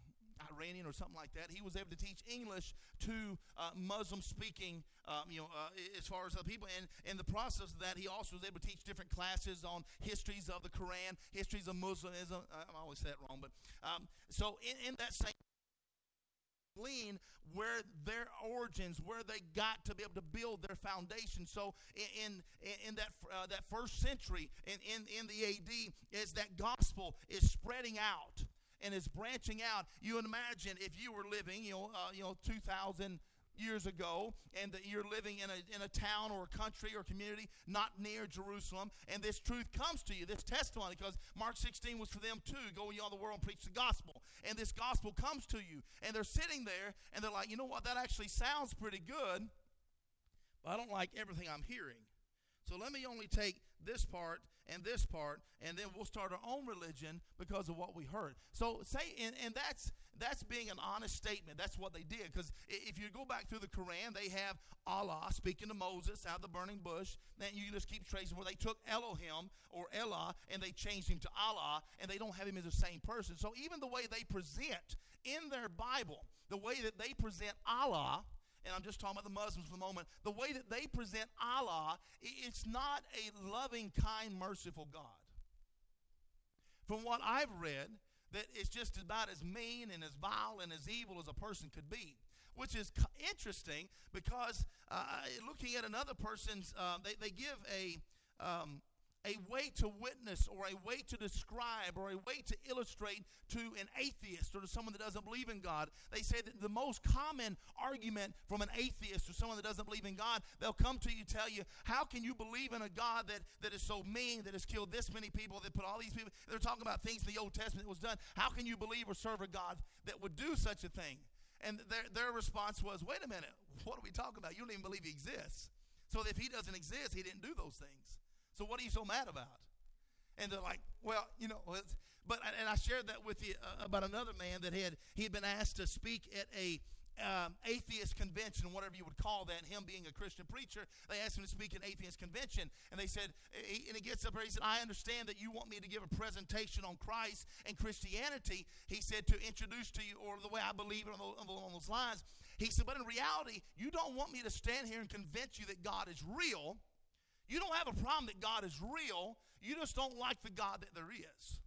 Speaker 1: Iranian or something like that. He was able to teach English to uh, Muslim speaking, um, you know, uh, as far as other people. And in the process of that, he also was able to teach different classes on histories of the Quran, histories of Muslimism. I, I always say that wrong, but um, so in, in that same glean where their origins, where they got to be able to build their foundation. So in in, in that uh, that first century, in, in in the AD, is that gospel is spreading out and is branching out. You imagine if you were living, you know, uh, you know, two thousand years ago and that you're living in a, in a town or a country or community not near Jerusalem and this truth comes to you, this testimony, because Mark 16 was for them too. Go ye all the world and preach the gospel. And this gospel comes to you. And they're sitting there and they're like, you know what, that actually sounds pretty good, but I don't like everything I'm hearing. So let me only take this part and this part, and then we'll start our own religion because of what we heard. So say, and, and that's that's being an honest statement. That's what they did. Because if you go back through the Quran, they have Allah speaking to Moses out of the burning bush. Then you just keep tracing where they took Elohim or Elah and they changed him to Allah, and they don't have him as the same person. So even the way they present in their Bible, the way that they present Allah and I'm just talking about the Muslims for the moment, the way that they present Allah, it's not a loving, kind, merciful God. From what I've read, that it's just about as mean and as vile and as evil as a person could be. Which is interesting because uh, looking at another person's, uh, they, they give a, um, a way to witness or a way to describe or a way to illustrate to an atheist or to someone that doesn't believe in God. They say that the most common argument from an atheist or someone that doesn't believe in God, they'll come to you tell you, how can you believe in a God that, that is so mean, that has killed this many people, that put all these people, they're talking about things in the Old Testament that was done. How can you believe or serve a God that would do such a thing? And their, their response was, wait a minute, what are we talking about? You don't even believe he exists. So if he doesn't exist, he didn't do those things. So what are you so mad about? And they're like, well, you know, but and I shared that with you uh, about another man that had he had been asked to speak at a um, atheist convention, whatever you would call that, him being a Christian preacher, they asked him to speak at atheist convention. And they said, he, and he gets up there, he said, I understand that you want me to give a presentation on Christ and Christianity. He said, to introduce to you, or the way I believe it on, on those lines. He said, but in reality, you don't want me to stand here and convince you that God is real. You don't have a problem that God is real. You just don't like the God that there is.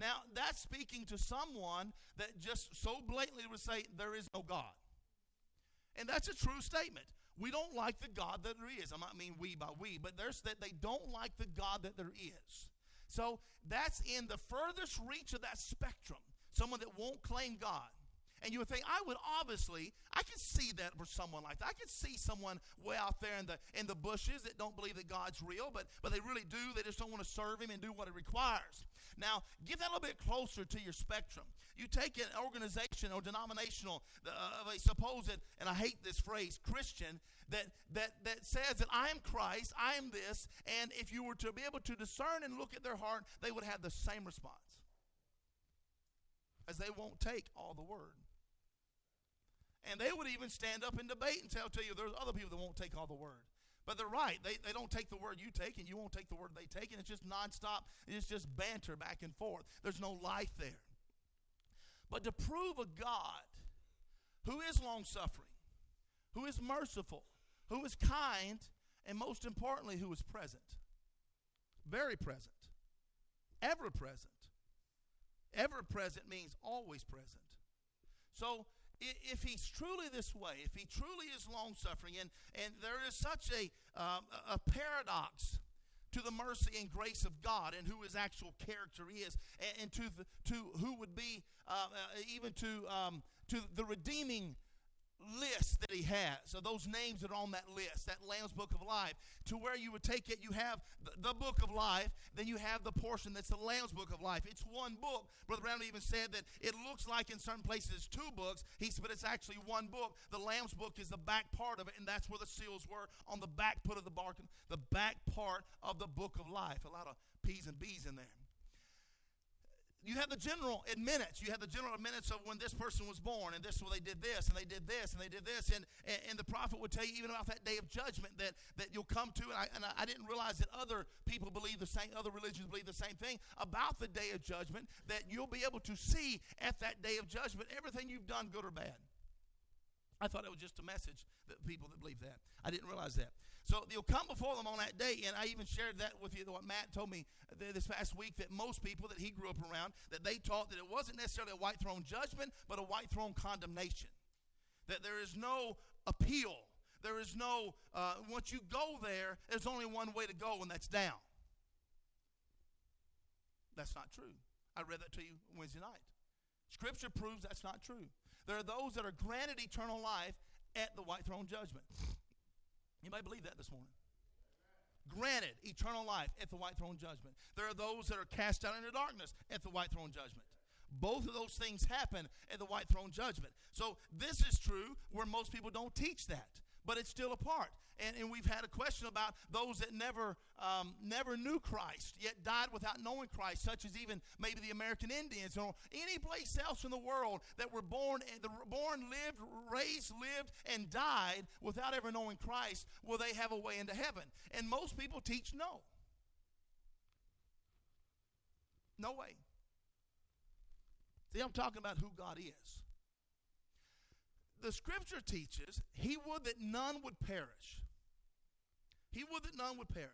Speaker 1: Now, that's speaking to someone that just so blatantly would say, There is no God. And that's a true statement. We don't like the God that there is. I might mean we by we, but there's that they don't like the God that there is. So that's in the furthest reach of that spectrum. Someone that won't claim God. And you would think, I would obviously, I can see that for someone like that. I can see someone way out there in the in the bushes that don't believe that God's real, but but they really do. They just don't want to serve Him and do what it requires. Now, get that a little bit closer to your spectrum. You take an organization or denominational uh, of a supposed, and I hate this phrase, Christian, that that that says that I am Christ, I am this, and if you were to be able to discern and look at their heart, they would have the same response. As they won't take all the word. And they would even stand up and debate and tell to you there's other people that won't take all the word. But they're right. They, they don't take the word you take, and you won't take the word they take, and it's just nonstop. It's just banter back and forth. There's no life there. But to prove a God who is long suffering, who is merciful, who is kind, and most importantly, who is present, very present, ever present. Ever present means always present. So if he's truly this way, if he truly is long suffering, and, and there is such a, um, a paradox to the mercy and grace of God and who his actual character is, and, and to, the, to who would be, uh, uh, even to, um, to the redeeming list that he has, so those names that are on that list, that Lamb's Book of Life, to where you would take it, you have the, the, Book of Life, then you have the portion that's the Lamb's Book of Life. It's one book. Brother Branham even said that it looks like in certain places two books, he said, but it's actually one book. The Lamb's Book is the back part of it, and that's where the seals were on the back part of the bark, the back part of the Book of Life. A lot of P's and B's in there you have the general minutes. You have the general minutes of when this person was born, and this when they did this, and they did this, and they did this, and, and, and the prophet would tell you even about that day of judgment that, that you'll come to. And I, and I didn't realize that other people believe the same, other religions believe the same thing about the day of judgment. That you'll be able to see at that day of judgment everything you've done, good or bad. I thought it was just a message that people that believe that. I didn't realize that. So you'll come before them on that day, and I even shared that with you. What Matt told me this past week that most people that he grew up around that they taught that it wasn't necessarily a white throne judgment, but a white throne condemnation. That there is no appeal. There is no uh, once you go there, there's only one way to go, and that's down. That's not true. I read that to you Wednesday night. Scripture proves that's not true. There are those that are granted eternal life at the white throne judgment. Anybody believe that this morning? Granted eternal life at the white throne judgment. There are those that are cast out into darkness at the white throne judgment. Both of those things happen at the white throne judgment. So this is true where most people don't teach that but it's still a part. And, and we've had a question about those that never um, never knew Christ, yet died without knowing Christ, such as even maybe the American Indians or any place else in the world that were born, the born, lived, raised, lived, and died without ever knowing Christ. Will they have a way into heaven? And most people teach no. No way. See, I'm talking about who God is the scripture teaches he would that none would perish. He would that none would perish.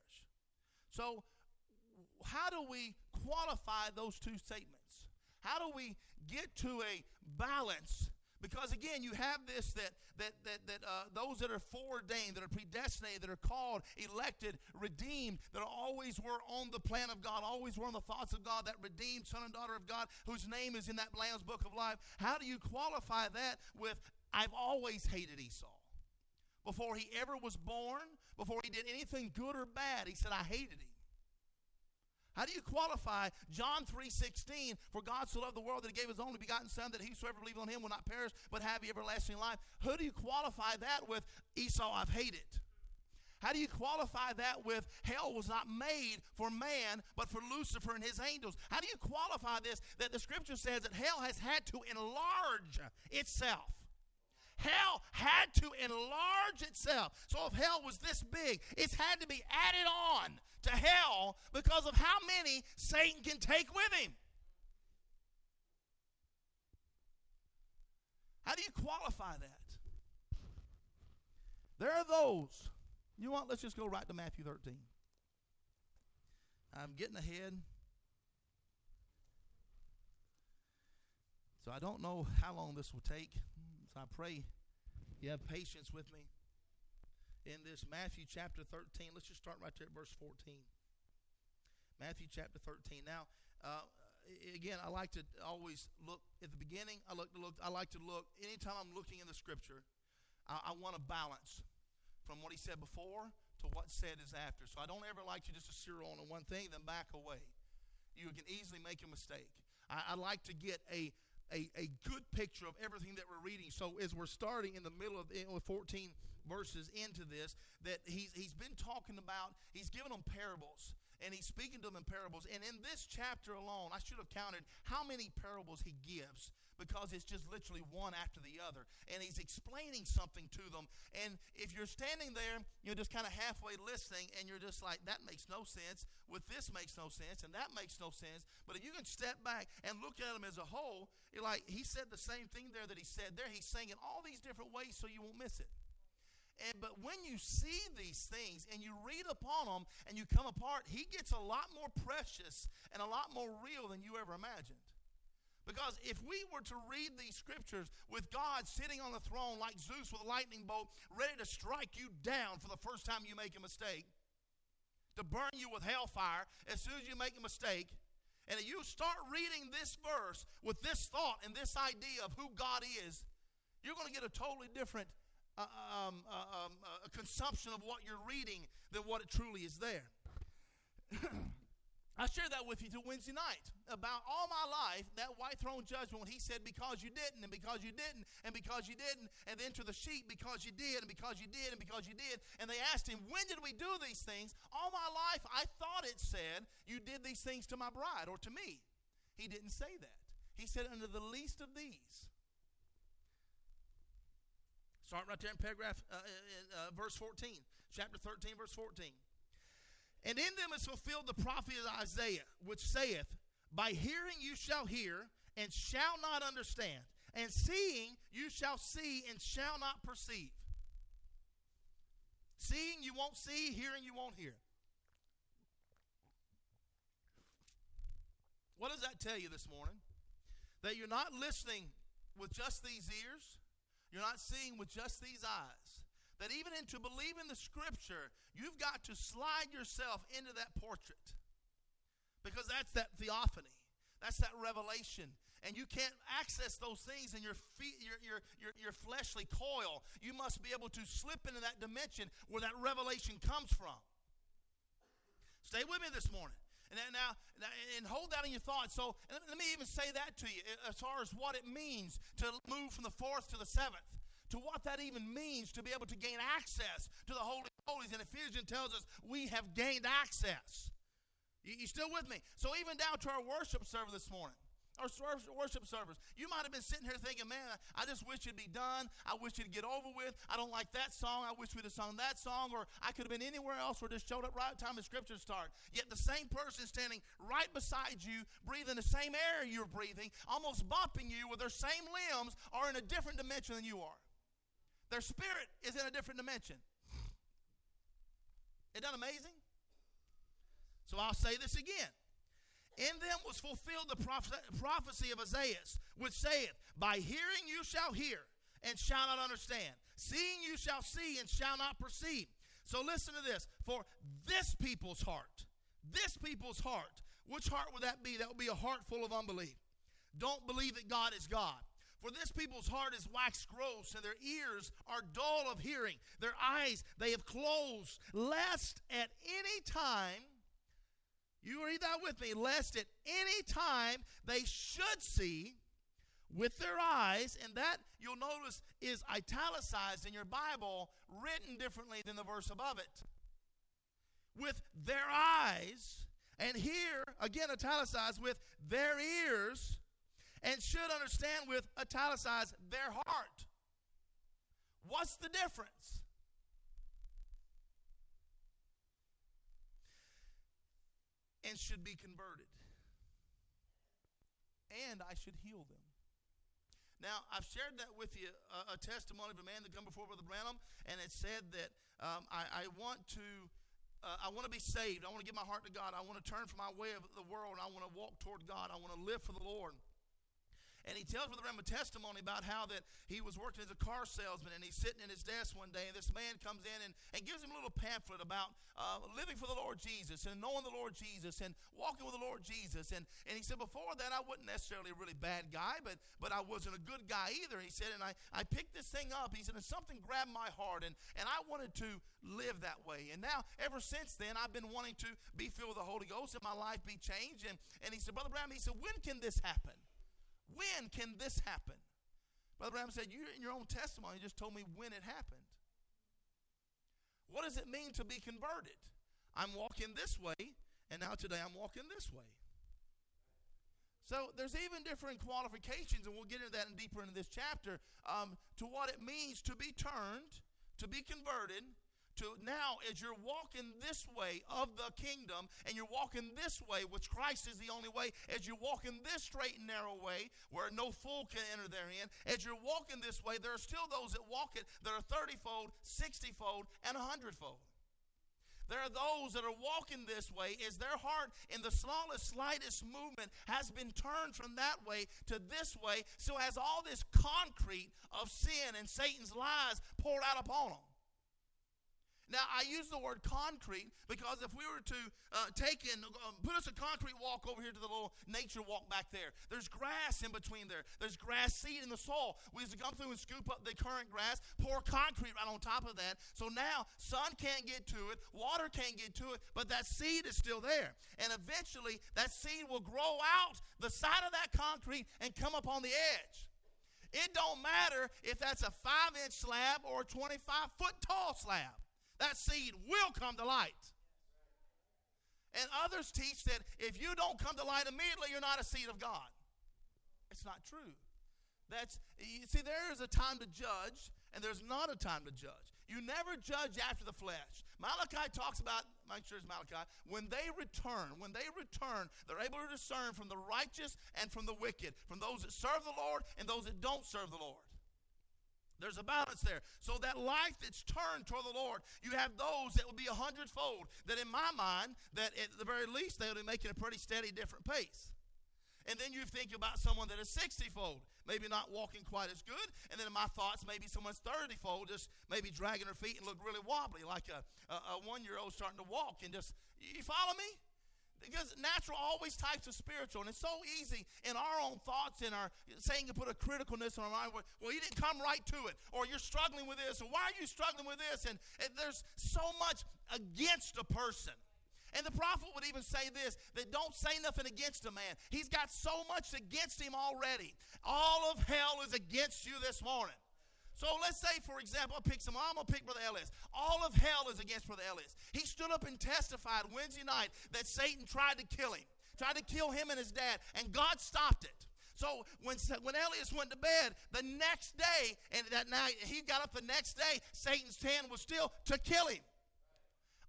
Speaker 1: So, how do we qualify those two statements? How do we get to a balance? Because again, you have this that that that that uh, those that are foreordained, that are predestinated, that are called, elected, redeemed, that always were on the plan of God, always were on the thoughts of God, that redeemed son and daughter of God, whose name is in that Lamb's book of life. How do you qualify that with I've always hated Esau. Before he ever was born, before he did anything good or bad, he said, I hated him. How do you qualify John 3:16 for God so loved the world that he gave his only begotten son that whosoever believes on him will not perish but have everlasting life? Who do you qualify that with Esau I've hated? How do you qualify that with hell was not made for man but for Lucifer and his angels? How do you qualify this that the scripture says that hell has had to enlarge itself? Hell had to enlarge itself. So if hell was this big, it's had to be added on to hell because of how many Satan can take with him. How do you qualify that? There are those. You want? Let's just go right to Matthew 13. I'm getting ahead. So I don't know how long this will take. So I pray you have patience with me in this Matthew chapter 13. Let's just start right there at verse 14. Matthew chapter 13. Now, uh, again, I like to always look at the beginning. I look to look. I like to look anytime I'm looking in the Scripture. I, I want a balance from what he said before to what said is after. So I don't ever like to just to zero on one thing then back away. You can easily make a mistake. I, I like to get a a, a good picture of everything that we're reading. So as we're starting in the middle of 14 verses into this, that he's, he's been talking about, he's given them parables and he's speaking to them in parables. And in this chapter alone, I should have counted how many parables he gives because it's just literally one after the other. And he's explaining something to them. And if you're standing there, you're just kind of halfway listening and you're just like, that makes no sense. With this makes no sense and that makes no sense. But if you can step back and look at them as a whole, you're like, he said the same thing there that he said there. He's saying it all these different ways so you won't miss it. And, but when you see these things and you read upon them and you come apart, he gets a lot more precious and a lot more real than you ever imagined. Because if we were to read these scriptures with God sitting on the throne like Zeus with a lightning bolt, ready to strike you down for the first time you make a mistake, to burn you with hellfire as soon as you make a mistake, and you start reading this verse with this thought and this idea of who God is, you're going to get a totally different uh, um, uh, um, uh, consumption of what you're reading than what it truly is there. I shared that with you to Wednesday night about all my life, that white throne judgment when he said, because you didn't, and because you didn't, and because you didn't, and then to the sheep, because you did, and because you did, and because you did. And they asked him, when did we do these things? All my life, I thought it said, you did these things to my bride or to me. He didn't say that. He said, under the least of these. Start right there in paragraph, uh, in, uh, verse 14, chapter 13, verse 14. And in them is fulfilled the prophet of Isaiah, which saith, By hearing you shall hear, and shall not understand, and seeing you shall see, and shall not perceive. Seeing you won't see, hearing you won't hear. What does that tell you this morning? That you're not listening with just these ears, you're not seeing with just these eyes that even into believing the scripture, you've got to slide yourself into that portrait. Because that's that theophany. That's that revelation. And you can't access those things in your, feet, your, your, your, your fleshly coil. You must be able to slip into that dimension where that revelation comes from. Stay with me this morning. And now, and hold that in your thoughts. So, let me even say that to you as far as what it means to move from the fourth to the seventh to what that even means to be able to gain access to the Holy Holies. And Ephesians tells us we have gained access. You, you still with me? So even down to our worship service this morning our worship service. You might have been sitting here thinking, man, I just wish it'd be done. I wish it'd get over with. I don't like that song. I wish we'd have sung that song. Or I could have been anywhere else or just showed up right time the scriptures start. Yet the same person standing right beside you, breathing the same air you're breathing, almost bumping you with their same limbs, are in a different dimension than you are. Their spirit is in a different dimension. Isn't that amazing? So I'll say this again. In them was fulfilled the prophecy of Isaiah, which saith, By hearing you shall hear, and shall not understand. Seeing you shall see, and shall not perceive. So listen to this. For this people's heart, this people's heart, which heart would that be? That would be a heart full of unbelief. Don't believe that God is God. For this people's heart is waxed gross, and their ears are dull of hearing. Their eyes they have closed, lest at any time, you read that with me, lest at any time they should see with their eyes, and that you'll notice is italicized in your Bible, written differently than the verse above it. With their eyes, and here, again italicized, with their ears and should understand with italicize their heart. What's the difference? And should be converted. And I should heal them. Now, I've shared that with you a, a, testimony of a man that come before Brother Branham, and it said that um, I, I, want to. Uh, I want to be saved. I want to give my heart to God. I want to turn from my way of the world. I want to walk toward God. I want to live for the Lord. And he tells Brother Branham a testimony about how that he was working as a car salesman and he's sitting in his desk one day and this man comes in and, and gives him a little pamphlet about uh, living for the Lord Jesus and knowing the Lord Jesus and walking with the Lord Jesus. And, and he said, before that, I wasn't necessarily a really bad guy, but, but I wasn't a good guy either. He said, and I, I picked this thing up. He said, and something grabbed my heart and, and I wanted to live that way. And now, ever since then, I've been wanting to be filled with the Holy Ghost and my life be changed. And, and he said, Brother Branham, he said, when can this happen? When can this happen? Brother Branham said, You in your own testimony you just told me when it happened. What does it mean to be converted? I'm walking this way, and now today I'm walking this way. So there's even different qualifications, and we'll get into that and deeper into this chapter, um, to what it means to be turned, to be converted, to now as you're walking this way of the kingdom and you're walking this way, which Christ is the only way, as you're walking this straight and narrow way where no fool can enter therein, as you're walking this way, there are still those that walk it that are 30 fold, 60 fold, and 100 fold. There are those that are walking this way as their heart in the smallest, slightest movement has been turned from that way to this way, so as all this concrete of sin and Satan's lies poured out upon them. Now, I use the word concrete because if we were to uh, take and uh, put us a concrete walk over here to the little nature walk back there, there's grass in between there. There's grass seed in the soil. We used to come through and scoop up the current grass, pour concrete right on top of that. So now sun can't get to it, water can't get to it, but that seed is still there. And eventually that seed will grow out the side of that concrete and come up on the edge. It don't matter if that's a five inch slab or a 25 foot tall slab that seed will come to light. And others teach that if you don't come to light immediately, you're not a seed of God. It's not true. That's you see, there is a time to judge, and there's not a time to judge. You never judge after the flesh. Malachi talks about, make sure it's Malachi, when they return, when they return, they're able to discern from the righteous and from the wicked, from those that serve the Lord and those that don't serve the Lord. There's a balance there. So that life that's turned toward the Lord, you have those that will be a hundredfold. That in my mind, that at the very least they'll be making a pretty steady, different pace. And then you think about someone that is 60 fold, maybe not walking quite as good. And then in my thoughts, maybe someone's 30 fold, just maybe dragging her feet and look really wobbly, like a, a, a one year old starting to walk and just, you follow me? Because natural always types of spiritual, and it's so easy in our own thoughts and our saying to put a criticalness on our mind. Well, you didn't come right to it, or you're struggling with this, or why are you struggling with this? And, and there's so much against a person. And the prophet would even say this that don't say nothing against a man. He's got so much against him already. All of hell is against you this morning. So let's say, for example, I'll pick some, I'm to pick Brother Ellis. All of hell is against Brother Ellis. He stood up and testified Wednesday night that Satan tried to kill him, tried to kill him and his dad, and God stopped it. So when, when Ellis went to bed the next day, and that night he got up the next day, Satan's plan was still to kill him.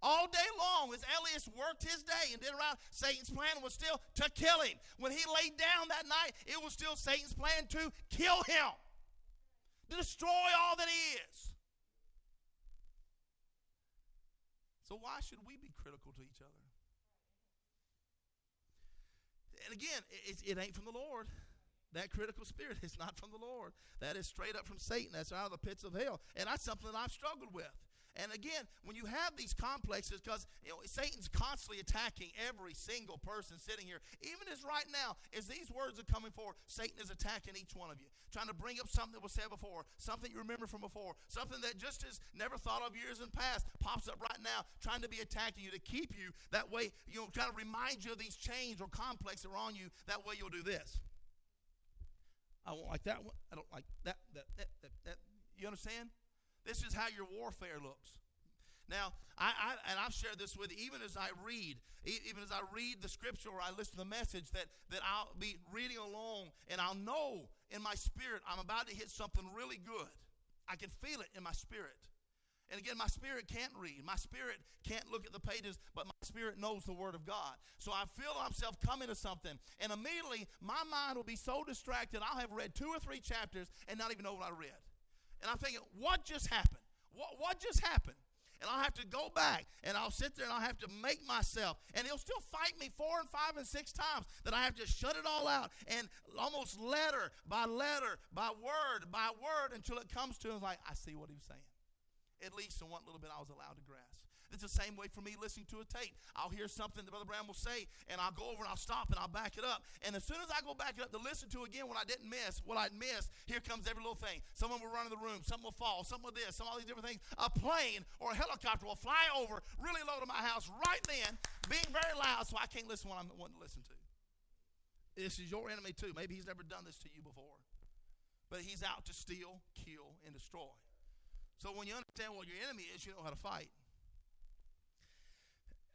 Speaker 1: All day long, as Ellis worked his day and did around, Satan's plan was still to kill him. When he laid down that night, it was still Satan's plan to kill him to destroy all that is. So, why should we be critical to each other? And again, it, it ain't from the Lord. That critical spirit is not from the Lord. That is straight up from Satan. That's out of the pits of hell. And that's something that I've struggled with. And again, when you have these complexes, because you know Satan's constantly attacking every single person sitting here, even as right now, as these words are coming forward, Satan is attacking each one of you, trying to bring up something that was said before, something you remember from before, something that just as never thought of years in past pops up right now, trying to be attacking you to keep you that way, you know, trying to remind you of these chains or complexes that are on you. That way you'll do this. I won't like that one. I don't like that. That, that, that, that. You understand? This is how your warfare looks. Now, I, I, and I've shared this with you, even as I read, even as I read the scripture or I listen to the message, that, that I'll be reading along and I'll know in my spirit I'm about to hit something really good. I can feel it in my spirit. And again, my spirit can't read. My spirit can't look at the pages, but my spirit knows the Word of God. So I feel myself coming to something. And immediately, my mind will be so distracted, I'll have read two or three chapters and not even know what I read. And I'm thinking, what just happened? What, what just happened? And I'll have to go back and I'll sit there and I'll have to make myself. And he'll still fight me four and five and six times that I have to shut it all out and almost letter by letter, by word by word until it comes to him like, I see what he was saying. At least in one little bit I was allowed to grasp. It's the same way for me listening to a tape. I'll hear something that Brother Branham will say, and I'll go over and I'll stop and I'll back it up. And as soon as I go back it up to listen to again what I didn't miss, what I'd missed, here comes every little thing. Someone will run in the room, something will fall, something will this, some all these different things. A plane or a helicopter will fly over really low to my house right then, being very loud, so I can't listen what I'm wanting to listen to. This is your enemy too. Maybe he's never done this to you before. But he's out to steal, kill, and destroy. So when you understand what your enemy is, you know how to fight.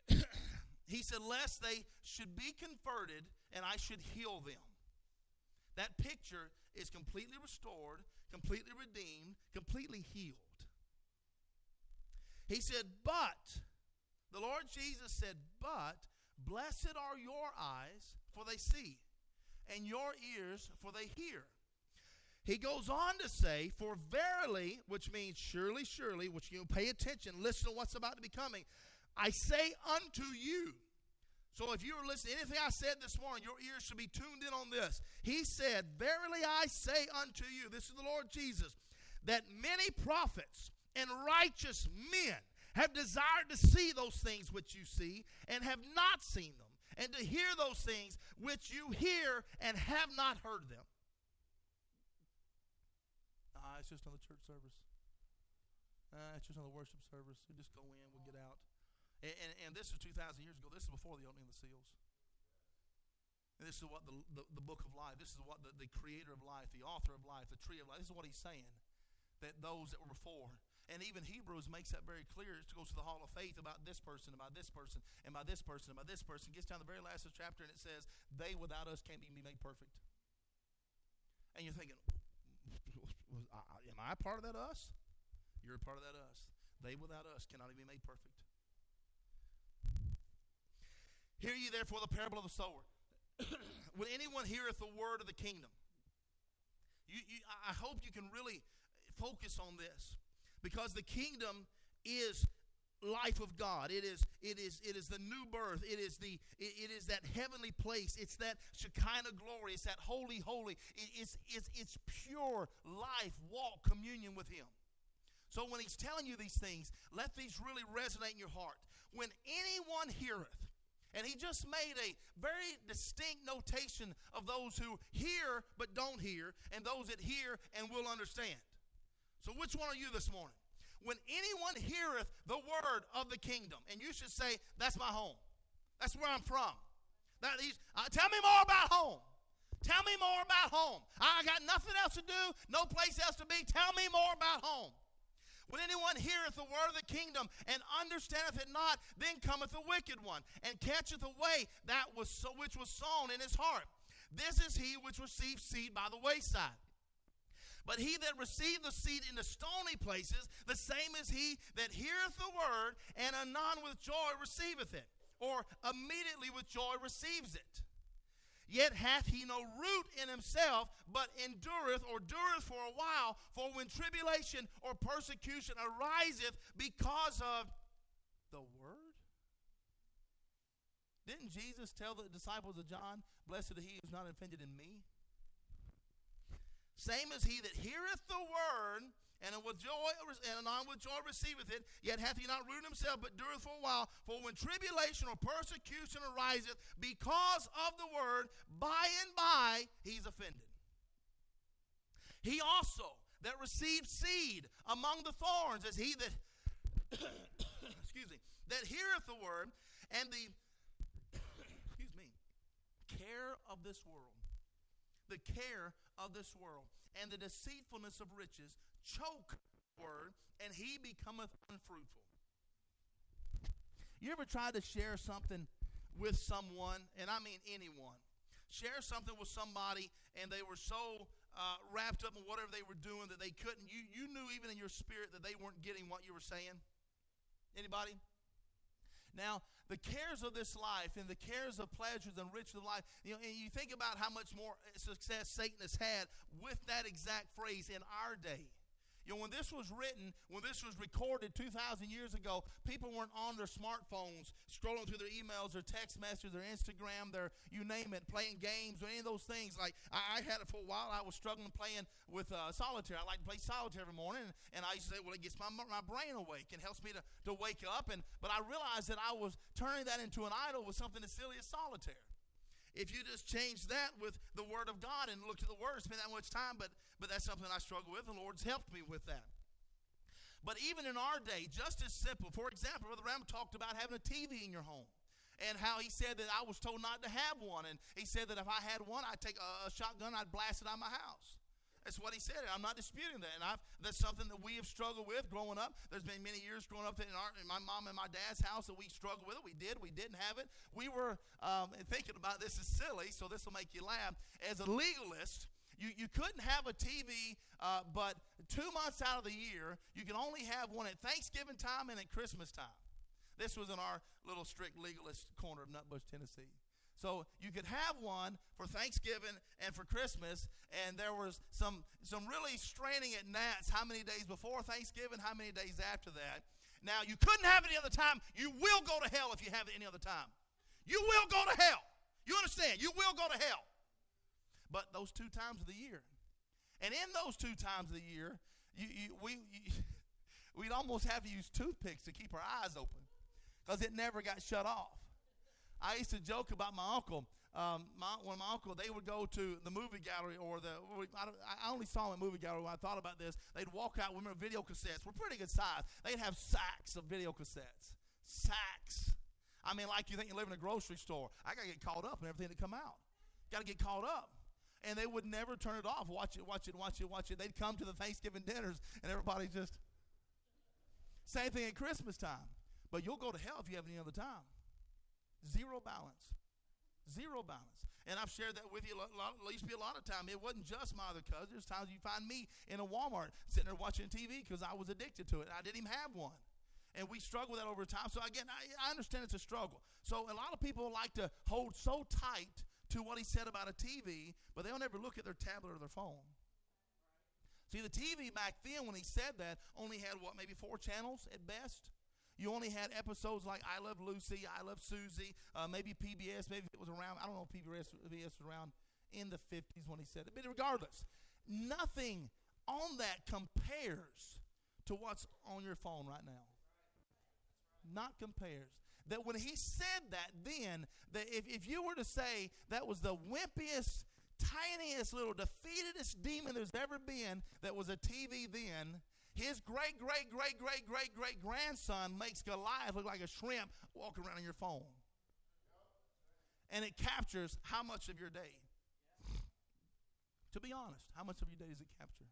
Speaker 1: he said, Lest they should be converted and I should heal them. That picture is completely restored, completely redeemed, completely healed. He said, But, the Lord Jesus said, But blessed are your eyes, for they see, and your ears, for they hear. He goes on to say, For verily, which means surely, surely, which you pay attention, listen to what's about to be coming. I say unto you. So if you were listening anything I said this morning, your ears should be tuned in on this. He said, Verily I say unto you, this is the Lord Jesus, that many prophets and righteous men have desired to see those things which you see and have not seen them, and to hear those things which you hear and have not heard them. Ah, it's just another church service. Ah, it's just another worship service. We just go in, we get out. And, and, and, this is 2,000 years ago. This is before the opening of the seals. And this is what the, the, the book of life, this is what the, the creator of life, the author of life, the tree of life, this is what he's saying. That those that were before, and even Hebrews makes that very clear. It goes to the hall of faith about this person, about this person, and by this person, and by this person. Gets down to the very last of the chapter, and it says, They without us can't be made perfect. And you're thinking, Am I part of that us? You're a part of that us. They without us cannot even be made perfect. Hear ye therefore the parable of the sower. when anyone heareth the word of the kingdom, you, you, I hope you can really focus on this because the kingdom is life of God. It is it is it is the new birth. It is the it, it is that heavenly place. It's that Shekinah glory. It's that holy holy. It, it's it's it's pure life walk communion with him. So when he's telling you these things, let these really resonate in your heart. When anyone heareth and he just made a very distinct notation of those who hear but don't hear, and those that hear and will understand. So, which one are you this morning? When anyone heareth the word of the kingdom, and you should say, That's my home. That's where I'm from. That he's, uh, tell me more about home. Tell me more about home. I got nothing else to do, no place else to be. Tell me more about home. When anyone heareth the word of the kingdom and understandeth it not, then cometh the wicked one and catcheth away that was so, which was sown in his heart. This is he which received seed by the wayside. But he that received the seed in the stony places, the same is he that heareth the word, and anon with joy receiveth it, or immediately with joy receives it. Yet hath he no root in himself, but endureth or dureth for a while. For when tribulation or persecution ariseth because of the word. Didn't Jesus tell the disciples of John, Blessed is he who is not offended in me? Same as he that heareth the word and with joy and anon with joy receiveth it, yet hath he not rooted himself, but dureth for a while. For when tribulation or persecution ariseth because of the word, by and by he's offended. He also that received seed among the thorns is he that excuse me that heareth the word and the excuse me care of this world the care of this world and the deceitfulness of riches choke word, and he becometh unfruitful. You ever tried to share something with someone, and I mean anyone? Share something with somebody, and they were so uh, wrapped up in whatever they were doing that they couldn't. You you knew even in your spirit that they weren't getting what you were saying. Anybody? Now, the cares of this life and the cares of pleasures and riches of life, you know, and you think about how much more success Satan has had with that exact phrase in our day. Know, when this was written, when this was recorded 2,000 years ago, people weren't on their smartphones scrolling through their emails, their text messages, their Instagram, their you name it, playing games or any of those things. Like I, I had it for a while. I was struggling playing with uh, solitaire. I like to play solitaire every morning, and, and, I used to say, well, it gets my, my brain awake and helps me to, to wake up. And But I realized that I was turning that into an idol with something as silly as solitaire. If you just change that with the Word of God and look at the Word, spend that much time, but, but that's something I struggle with, the Lord's helped me with that. But even in our day, just as simple, for example, Brother Branham talked about having a TV in your home and how he said that I was told not to have one. And he said that if I had one, I'd take a, a shotgun, I'd blast it out of my house. That's what he said. I'm not disputing that. And I've, that's something that we have struggled with growing up. There's been many years growing up in, our, in my mom and my dad's house that we struggled with it. We did. We didn't have it. We were um, thinking about this is silly, so this will make you laugh. As a legalist, You, you couldn't have a TV, uh, but two months out of the year, you can only have one at Thanksgiving time and at Christmas time. This was in our little strict legalist corner of Nutbush, Tennessee. So you could have one for Thanksgiving and for Christmas, and there was some some really straining at gnats. How many days before Thanksgiving? How many days after that? Now you couldn't have it any other time. You will go to hell if you have it any other time. You will go to hell. You understand? You will go to hell. But those two times of the year, and in those two times of the year, you, you, we you, we'd almost have to use toothpicks to keep our eyes open because it never got shut off. I used to joke about my uncle. Um, my, when my uncle, they would go to the movie gallery or the, I, I only saw them in movie gallery when I thought about this. They'd walk out, remember video cassettes were pretty good size. They'd have sacks of video cassettes. Sacks. I mean, like you think you live in a grocery store. I got to get caught up in everything that come out. Got to get caught up. And they would never turn it off. Watch it, watch it, watch it, watch it. They'd come to the Thanksgiving dinners and everybody just. Same thing at Christmas time. But you'll go to hell if you have any other time. Zero balance. Zero balance. And I've shared that with you a lot, at least be a lot of time. It wasn't just my other cousins. There's times you find me in a Walmart sitting there watching TV because I was addicted to it. I didn't even have one. And we struggle with that over time. So again, I, I understand it's a struggle. So a lot of people like to hold so tight to what he said about a TV, but they'll never look at their tablet or their phone. See, the TV back then, when he said that, only had what, maybe four channels at best? You only had episodes like I Love Lucy, I Love Susie, uh, maybe PBS, maybe it was around, I don't know if PBS, PBS was around in the 50s when he said it. But regardless, nothing on that compares to what's on your phone right now. Not compares. That when he said that, then, that if, if you were to say that was the wimpiest, tiniest little defeatedest demon there's ever been that was a TV then, his great, great, great, great, great, great grandson makes Goliath look like a shrimp walking around on your phone. And it captures how much of your day? To be honest, how much of your day does it capture?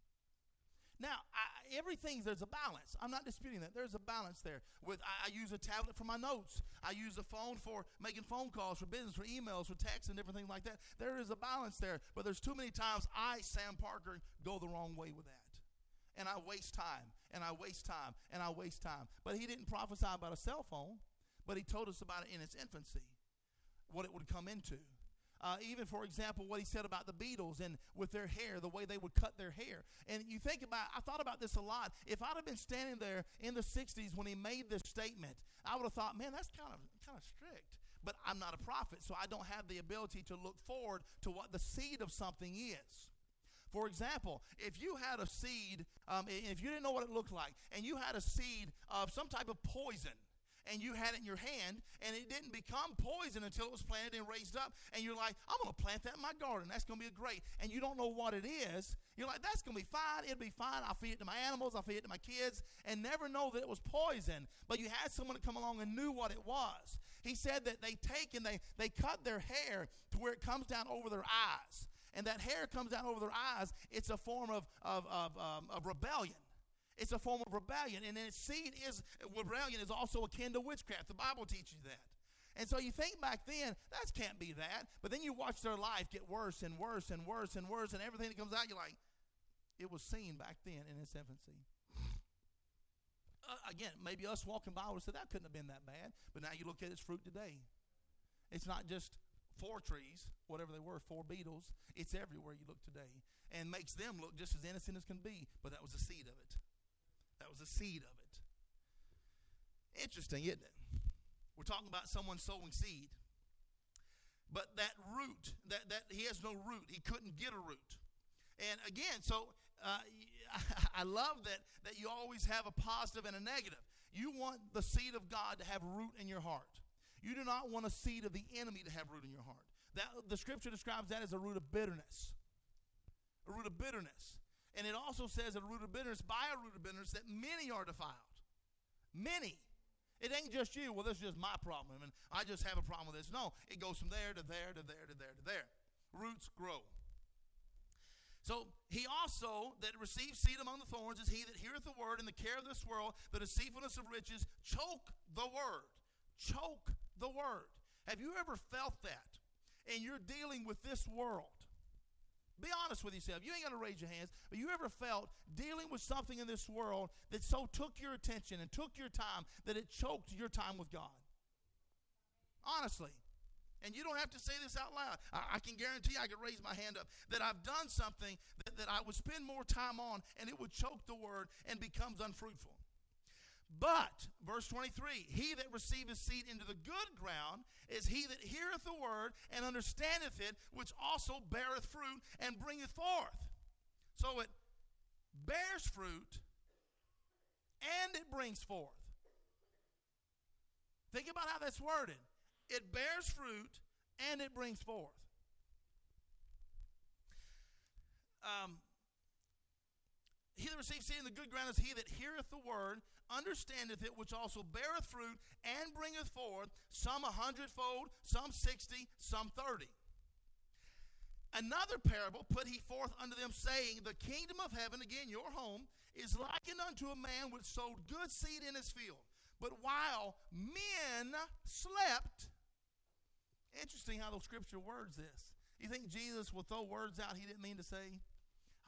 Speaker 1: Now, I, everything there's a balance. I'm not disputing that. There's a balance there. With I, I, use a tablet for my notes. I use a phone for making phone calls, for business, for emails, for texts, and different things like that. There is a balance there. But there's too many times I, Sam Parker, go the wrong way with that and I waste time and I waste time and I waste time. But he didn't prophesy about a cell phone, but he told us about it in its infancy, what it would come into. Uh, even, for example, what he said about the Beatles and with their hair, the way they would cut their hair. And you think about, I thought about this a lot. If I'd have been standing there in the 60s when he made this statement, I would have thought, man, that's kind of kind of strict. But I'm not a prophet, so I don't have the ability to look forward to what the seed of something is. For example, if you had a seed, um, if you didn't know what it looked like, and you had a seed of some type of poison, and you had it in your hand, and it didn't become poison until it was planted and raised up, and you're like, I'm going to plant that in my garden. That's going to be great. And you don't know what it is. You're like, that's going to be fine. It'll be fine. I'll feed it to my animals. I'll feed it to my kids, and never know that it was poison. But you had someone to come along and knew what it was. He said that they take and they, they cut their hair to where it comes down over their eyes and that hair comes down over their eyes, it's a form of, of, of, um, of rebellion. It's a form of rebellion. And then seed is, rebellion is also akin to witchcraft. The Bible teaches that. And so you think back then, that can't be that. But then you watch their life get worse and worse and worse and worse, and everything that comes out, you're like, it was seen back then in its infancy. Uh, again, maybe us walking by would say that couldn't have been that bad. But now you look at its fruit today. It's not just four trees, whatever they were, four beetles. It's everywhere you look today and makes them look just as innocent as can be. But that was the seed of it. That was the seed of it. Interesting, isn't it? We're talking about someone sowing seed. But that root, that, that he has no root. He couldn't get a root. And again, so uh, I love that, that you always have a positive and a negative. You want the seed of God to have root in your heart. You do not want a seed of the enemy to have root in your heart. That, the scripture describes that as a root of bitterness. A root of bitterness. And it also says a root of bitterness, by a root of bitterness, that many are defiled. Many. It ain't just you. Well, this is just my problem, and I just have a problem with this. No, it goes from there to there to there to there to there. Roots grow. So he also that receives seed among the thorns is he that heareth the word in the care of this world, the deceitfulness of riches, choke the word. Choke the word. Have you ever felt that? And you're dealing with this world. Be honest with yourself. You ain't got to raise your hands, but you ever felt dealing with something in this world that so took your attention and took your time that it choked your time with God? Honestly. And you don't have to say this out loud. I, I can guarantee I could raise my hand up that I've done something that, that I would spend more time on and it would choke the word and becomes unfruitful. But, verse 23, he that receiveth seed into the good ground is he that heareth the word and understandeth it, which also beareth fruit and bringeth forth. So it bears fruit and it brings forth. Think about how that's worded. It bears fruit and it brings forth. Um, he that receives seed in the good ground is he that heareth the word, understandeth it, which also beareth fruit and bringeth forth, some a hundredfold, some sixty, some thirty. Another parable put he forth unto them, saying, The kingdom of heaven, again your home, is likened unto a man which sowed good seed in his field. But while men slept, interesting how the scripture words this. You think Jesus will throw words out he didn't mean to say?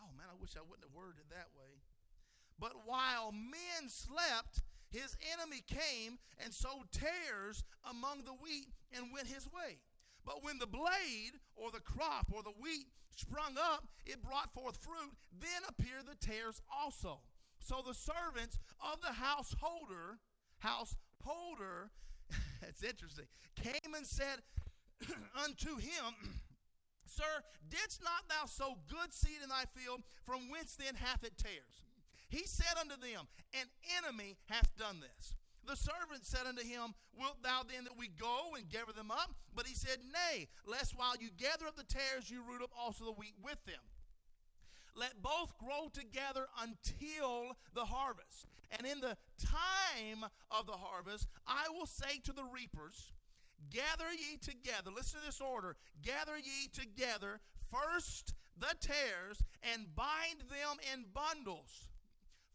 Speaker 1: Oh man, I wish I wouldn't have worded it that way. But while men slept, his enemy came and sowed tares among the wheat and went his way. But when the blade or the crop or the wheat sprung up, it brought forth fruit. Then appeared the tares also. So the servants of the householder, householder, that's interesting, came and said unto him, Sir, didst not thou sow good seed in thy field? From whence then hath it tares? He said unto them, An enemy hath done this. The servant said unto him, Wilt thou then that we go and gather them up? But he said, Nay, lest while you gather up the tares, you root up also the wheat with them. Let both grow together until the harvest. And in the time of the harvest, I will say to the reapers, Gather ye together. Listen to this order. Gather ye together first the tares and bind them in bundles.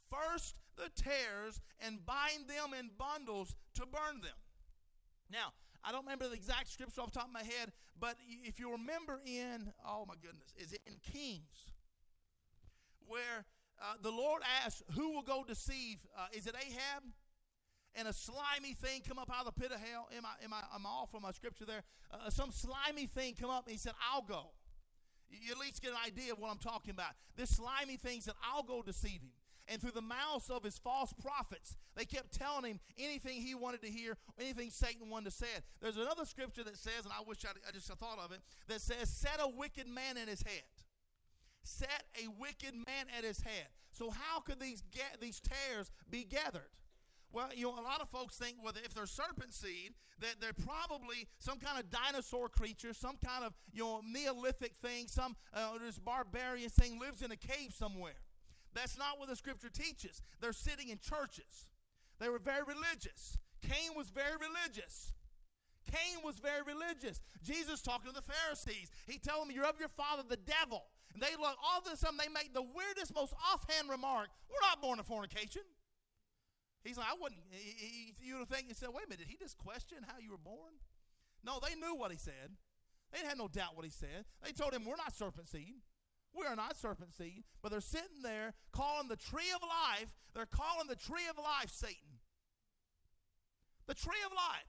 Speaker 1: First the tares and bind them in bundles to burn them. Now, I don't remember the exact scripture off the top of my head, but if you remember in, oh my goodness, is it in Kings? Where uh, the Lord asks, Who will go deceive? Uh, is it Ahab? and a slimy thing come up out of the pit of hell. Am I, am I, am I off on my scripture there? Uh, some slimy thing come up, and he said, I'll go. You at least get an idea of what I'm talking about. This slimy thing said, I'll go deceive him. And through the mouths of his false prophets, they kept telling him anything he wanted to hear, anything Satan wanted to say. There's another scripture that says, and I wish I'd, I just thought of it, that says, Set a wicked man at his head. Set a wicked man at his head. So, how could these, these tares be gathered? Well, you know, a lot of folks think, well, if they're serpent seed, that they're probably some kind of dinosaur creature, some kind of, you know, Neolithic thing, some uh, this barbarian thing lives in a cave somewhere. That's not what the scripture teaches. They're sitting in churches. They were very religious. Cain was very religious. Cain was very religious. Jesus talking to the Pharisees. He told them, You're of your father, the devil. And they look, all of a sudden, they make the weirdest, most offhand remark We're not born of fornication. He's like, I wouldn't. He, he, you would think, you said, wait a minute, did he just question how you were born? No, they knew what he said. They had no doubt what he said. They told him, we're not serpent seed. We are not serpent seed. But they're sitting there calling the tree of life, they're calling the tree of life Satan. The tree of life.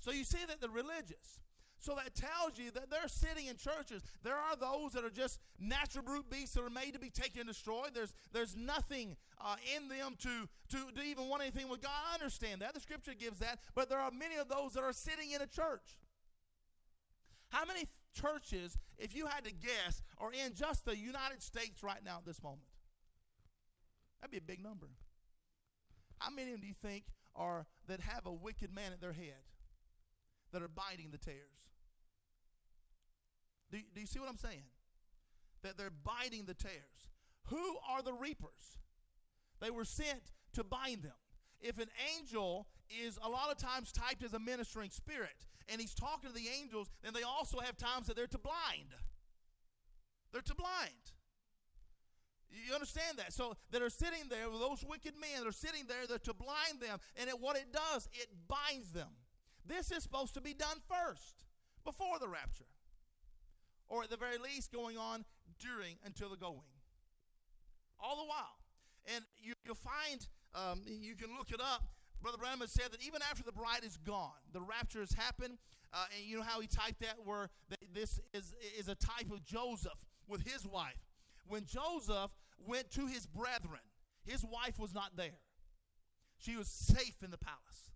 Speaker 1: So you see that the religious, so that tells you that they're sitting in churches. There are those that are just natural brute beasts that are made to be taken and destroyed. There's, there's nothing uh, in them to, to, to even want anything with God. I understand that. The scripture gives that. But there are many of those that are sitting in a church. How many churches, if you had to guess, are in just the United States right now at this moment? That'd be a big number. How many of them do you think are that have a wicked man at their head that are biting the tares? Do, do you see what I'm saying? That they're biting the tares. Who are the reapers? They were sent to bind them. If an angel is a lot of times typed as a ministering spirit, and he's talking to the angels, then they also have times that they're to blind. They're to blind. You understand that? So that are sitting there, those wicked men that are sitting there, they're to blind them. And it, what it does, it binds them. This is supposed to be done first, before the rapture. or at the very least going on during until the going. All the while. And you, will find, um, you can look it up. Brother Branham has said that even after the bride is gone, the rapture has happened. Uh, and you know how he typed that, where this is, is a type of Joseph with his wife. When Joseph went to his brethren, his wife was not there. She was safe in the palace.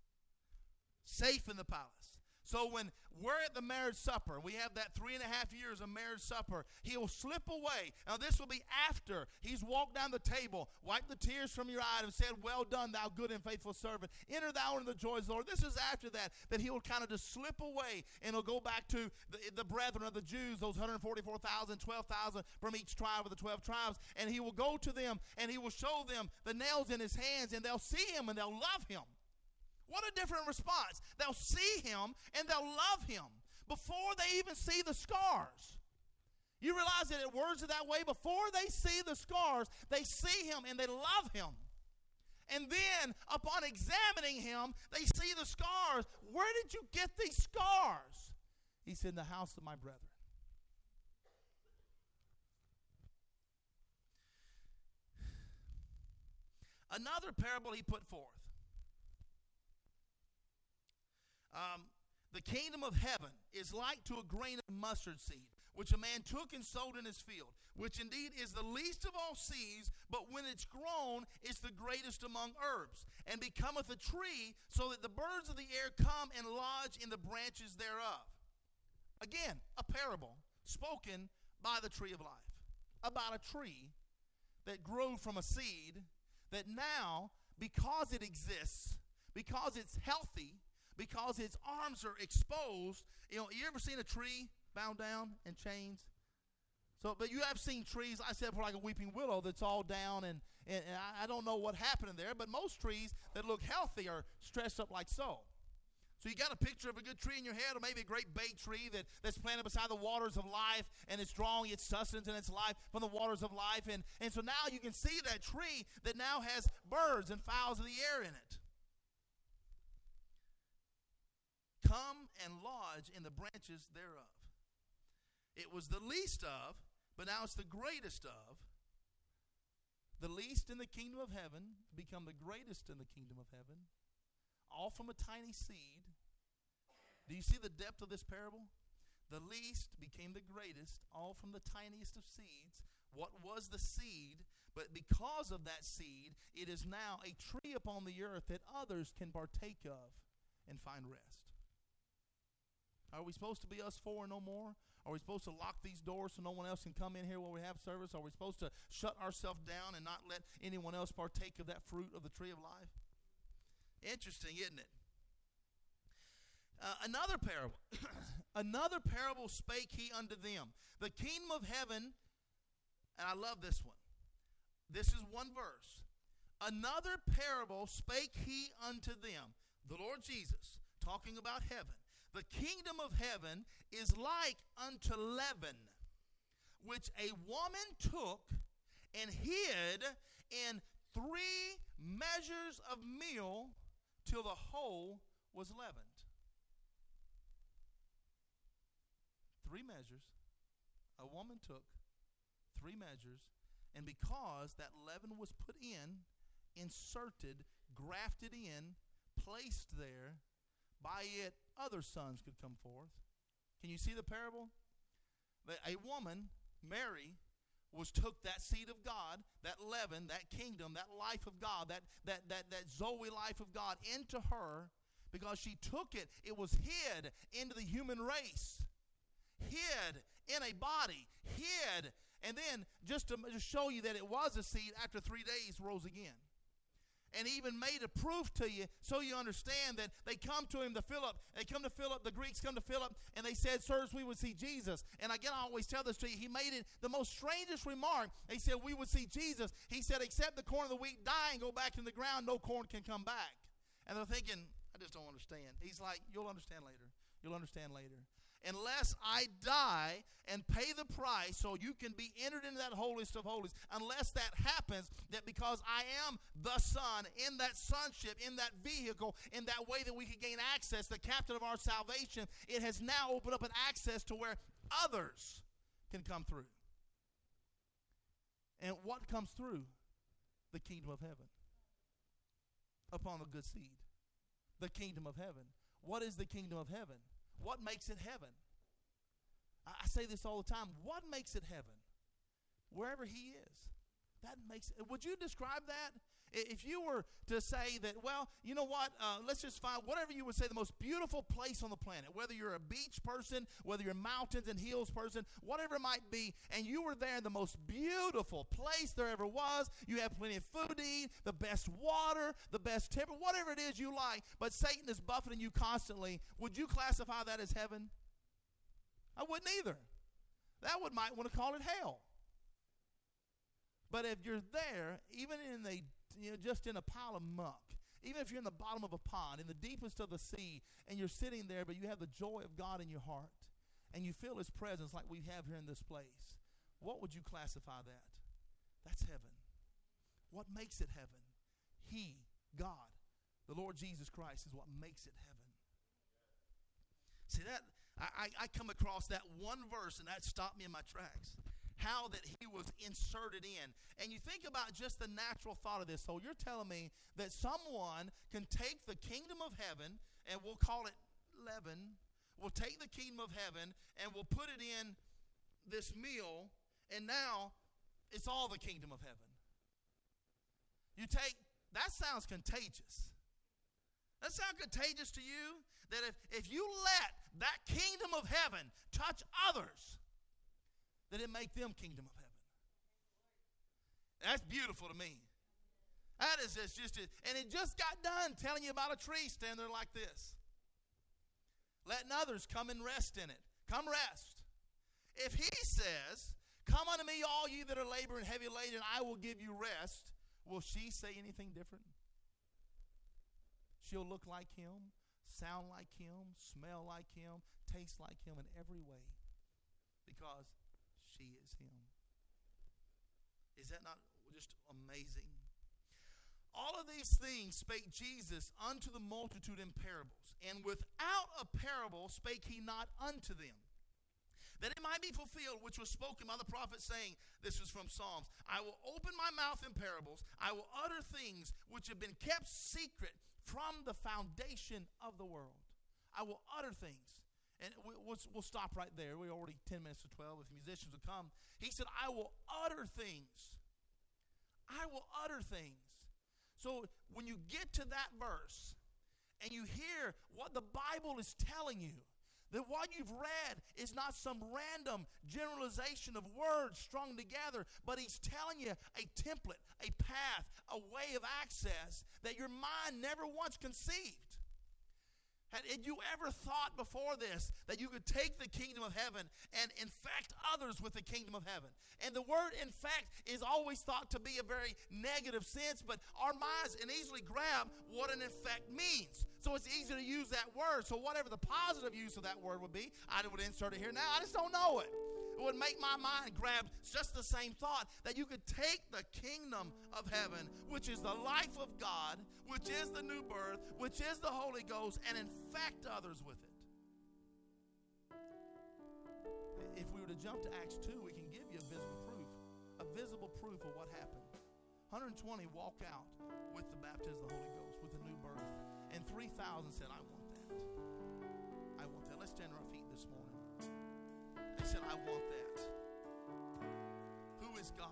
Speaker 1: Safe in the palace. So when we're at the marriage supper, we have that three and a half years of marriage supper, he will slip away. Now, this will be after he's walked down the table, wiped the tears from your eyes, and said, Well done, thou good and faithful servant. Enter thou into the joys of the Lord. This is after that, that he will kind of just slip away and he'll go back to the, the brethren of the Jews, those 144,000, 12,000 from each tribe of the 12 tribes, and he will go to them and he will show them the nails in his hands, and they'll see him and they'll love him. What a different response. They'll see him and they'll love him before they even see the scars. You realize that it words it that way. Before they see the scars, they see him and they love him. And then, upon examining him, they see the scars. Where did you get these scars? He said, In the house of my brethren. Another parable he put forth Um, the kingdom of heaven is like to a grain of mustard seed, which a man took and sowed in his field, which indeed is the least of all seeds, but when it's grown, it's the greatest among herbs, and becometh a tree, so that the birds of the air come and lodge in the branches thereof. Again, a parable spoken by the tree of life about a tree that grew from a seed that now, because it exists, because it's healthy, because its arms are exposed. You know, you ever seen a tree bound down in chains? So, but you have seen trees, I said, for like a weeping willow that's all down, and, and, and I, don't know what happened in there, but most trees that look healthy are stressed up like so. So you got a picture of a good tree in your head, or maybe a great bay tree that, that's planted beside the waters of life, and it's drawing its sustenance and its life from the waters of life. And, and so now you can see that tree that now has birds and fowls of the air in it. Come and lodge in the branches thereof. It was the least of, but now it's the greatest of. The least in the kingdom of heaven become the greatest in the kingdom of heaven, all from a tiny seed. Do you see the depth of this parable? The least became the greatest, all from the tiniest of seeds. What was the seed? But because of that seed, it is now a tree upon the earth that others can partake of and find rest. Are we supposed to be us four no more? Are we supposed to lock these doors so no one else can come in here while we have service? Are we supposed to shut ourselves down and not let anyone else partake of that fruit of the tree of life? Interesting, isn't it? Uh, another parable. another parable spake he unto them. The kingdom of heaven, and I love this one. This is one verse. Another parable spake he unto them. The Lord Jesus, talking about heaven. The kingdom of heaven is like unto leaven, which a woman took and hid in three measures of meal till the whole was leavened. Three measures. A woman took three measures, and because that leaven was put in, inserted, grafted in, placed there, by it other sons could come forth. Can you see the parable? That A woman, Mary, was took that seed of God, that leaven, that kingdom, that life of God, that that that that Zoe life of God into her because she took it. It was hid into the human race. Hid in a body, hid, and then just to just show you that it was a seed, after three days rose again and even made a proof to you so you understand that they come to him to Philip. They come to Philip, the Greeks come to Philip, and they said, Sirs, we would see Jesus. And again, I always tell this to you. He made it the most strangest remark. He said, We would see Jesus. He said, Except the corn of the wheat die and go back in the ground, no corn can come back. And they're thinking, I just don't understand. He's like, You'll understand later. You'll understand later unless I die and pay the price so you can be entered into that holiest of holies, unless that happens, that because I am the Son, in that sonship, in that vehicle, in that way that we can gain access, the captain of our salvation, it has now opened up an access to where others can come through. And what comes through? The kingdom of heaven. Upon the good seed. The kingdom of heaven. What is the kingdom of heaven? What makes it heaven? I say this all the time. What makes it heaven? Wherever He is. That makes. Would you describe that? If you were to say that, well, you know what, uh, let's just find whatever you would say the most beautiful place on the planet, whether you're a beach person, whether you're mountains and hills person, whatever it might be, and you were there in the most beautiful place there ever was, you have plenty of food to eat, the best water, the best temper, whatever it is you like, but Satan is buffeting you constantly, would you classify that as heaven? I wouldn't either. That would might want to call it hell. But if you're there, even in a, you know, just in a pile of muck, even if you're in the bottom of a pond, in the deepest of the sea, and you're sitting there, but you have the joy of God in your heart, and you feel His presence like we have here in this place, what would you classify that? That's heaven. What makes it heaven? He, God, the Lord Jesus Christ, is what makes it heaven. See that I, I come across that one verse and that stopped me in my tracks how that he was inserted in. And you think about just the natural thought of this. So you're telling me that someone can take the kingdom of heaven, and we'll call it leaven, we'll take the kingdom of heaven and we'll put it in this meal, and now it's all the kingdom of heaven. You take, that sounds contagious. That sound contagious to you? That if, if you let that kingdom of heaven touch others, that it make them kingdom of heaven. That's beautiful to me. That is just, just and it just got done telling you about a tree standing there like this. Letting others come and rest in it. Come rest. If he says, Come unto me, all you that are laboring heavy laden, I will give you rest, will she say anything different? She'll look like him, sound like him, smell like him, taste like him in every way because she is him. Is that not just amazing? All of these things spake Jesus unto the multitude in parables, and without a parable spake he not unto them. That it might be fulfilled, which was spoken by the prophet, saying, This is from Psalms I will open my mouth in parables, I will utter things which have been kept secret from the foundation of the world. I will utter things. And we'll, we'll stop right there. We're already 10 minutes to 12. If musicians will come, he said, I will utter things. I will utter things. So when you get to that verse and you hear what the Bible is telling you, that what you've read is not some random generalization of words strung together, but he's telling you a template, a path, a way of access that your mind never once conceived. Had, had, you ever thought before this that you could take the kingdom of heaven and infect others with the kingdom of heaven? And the word infect is always thought to be a very negative sense, but our minds can easily grab what an infect means. So it's easy to use that word. So whatever the positive use of that word would be, I would insert it here now. I just don't know it. It would make my mind grab just the same thought that you could take the kingdom of heaven, which is the life of God, which is the new birth, which is the Holy Ghost, and infect others with it. If we were to jump to Acts 2, we can give you a visible proof, a visible proof of what happened. 120 walk out with the baptism of the Holy Ghost, with the new birth. And 3,000 said, I want that. I want that. Let's on They said, I want that. Who is God?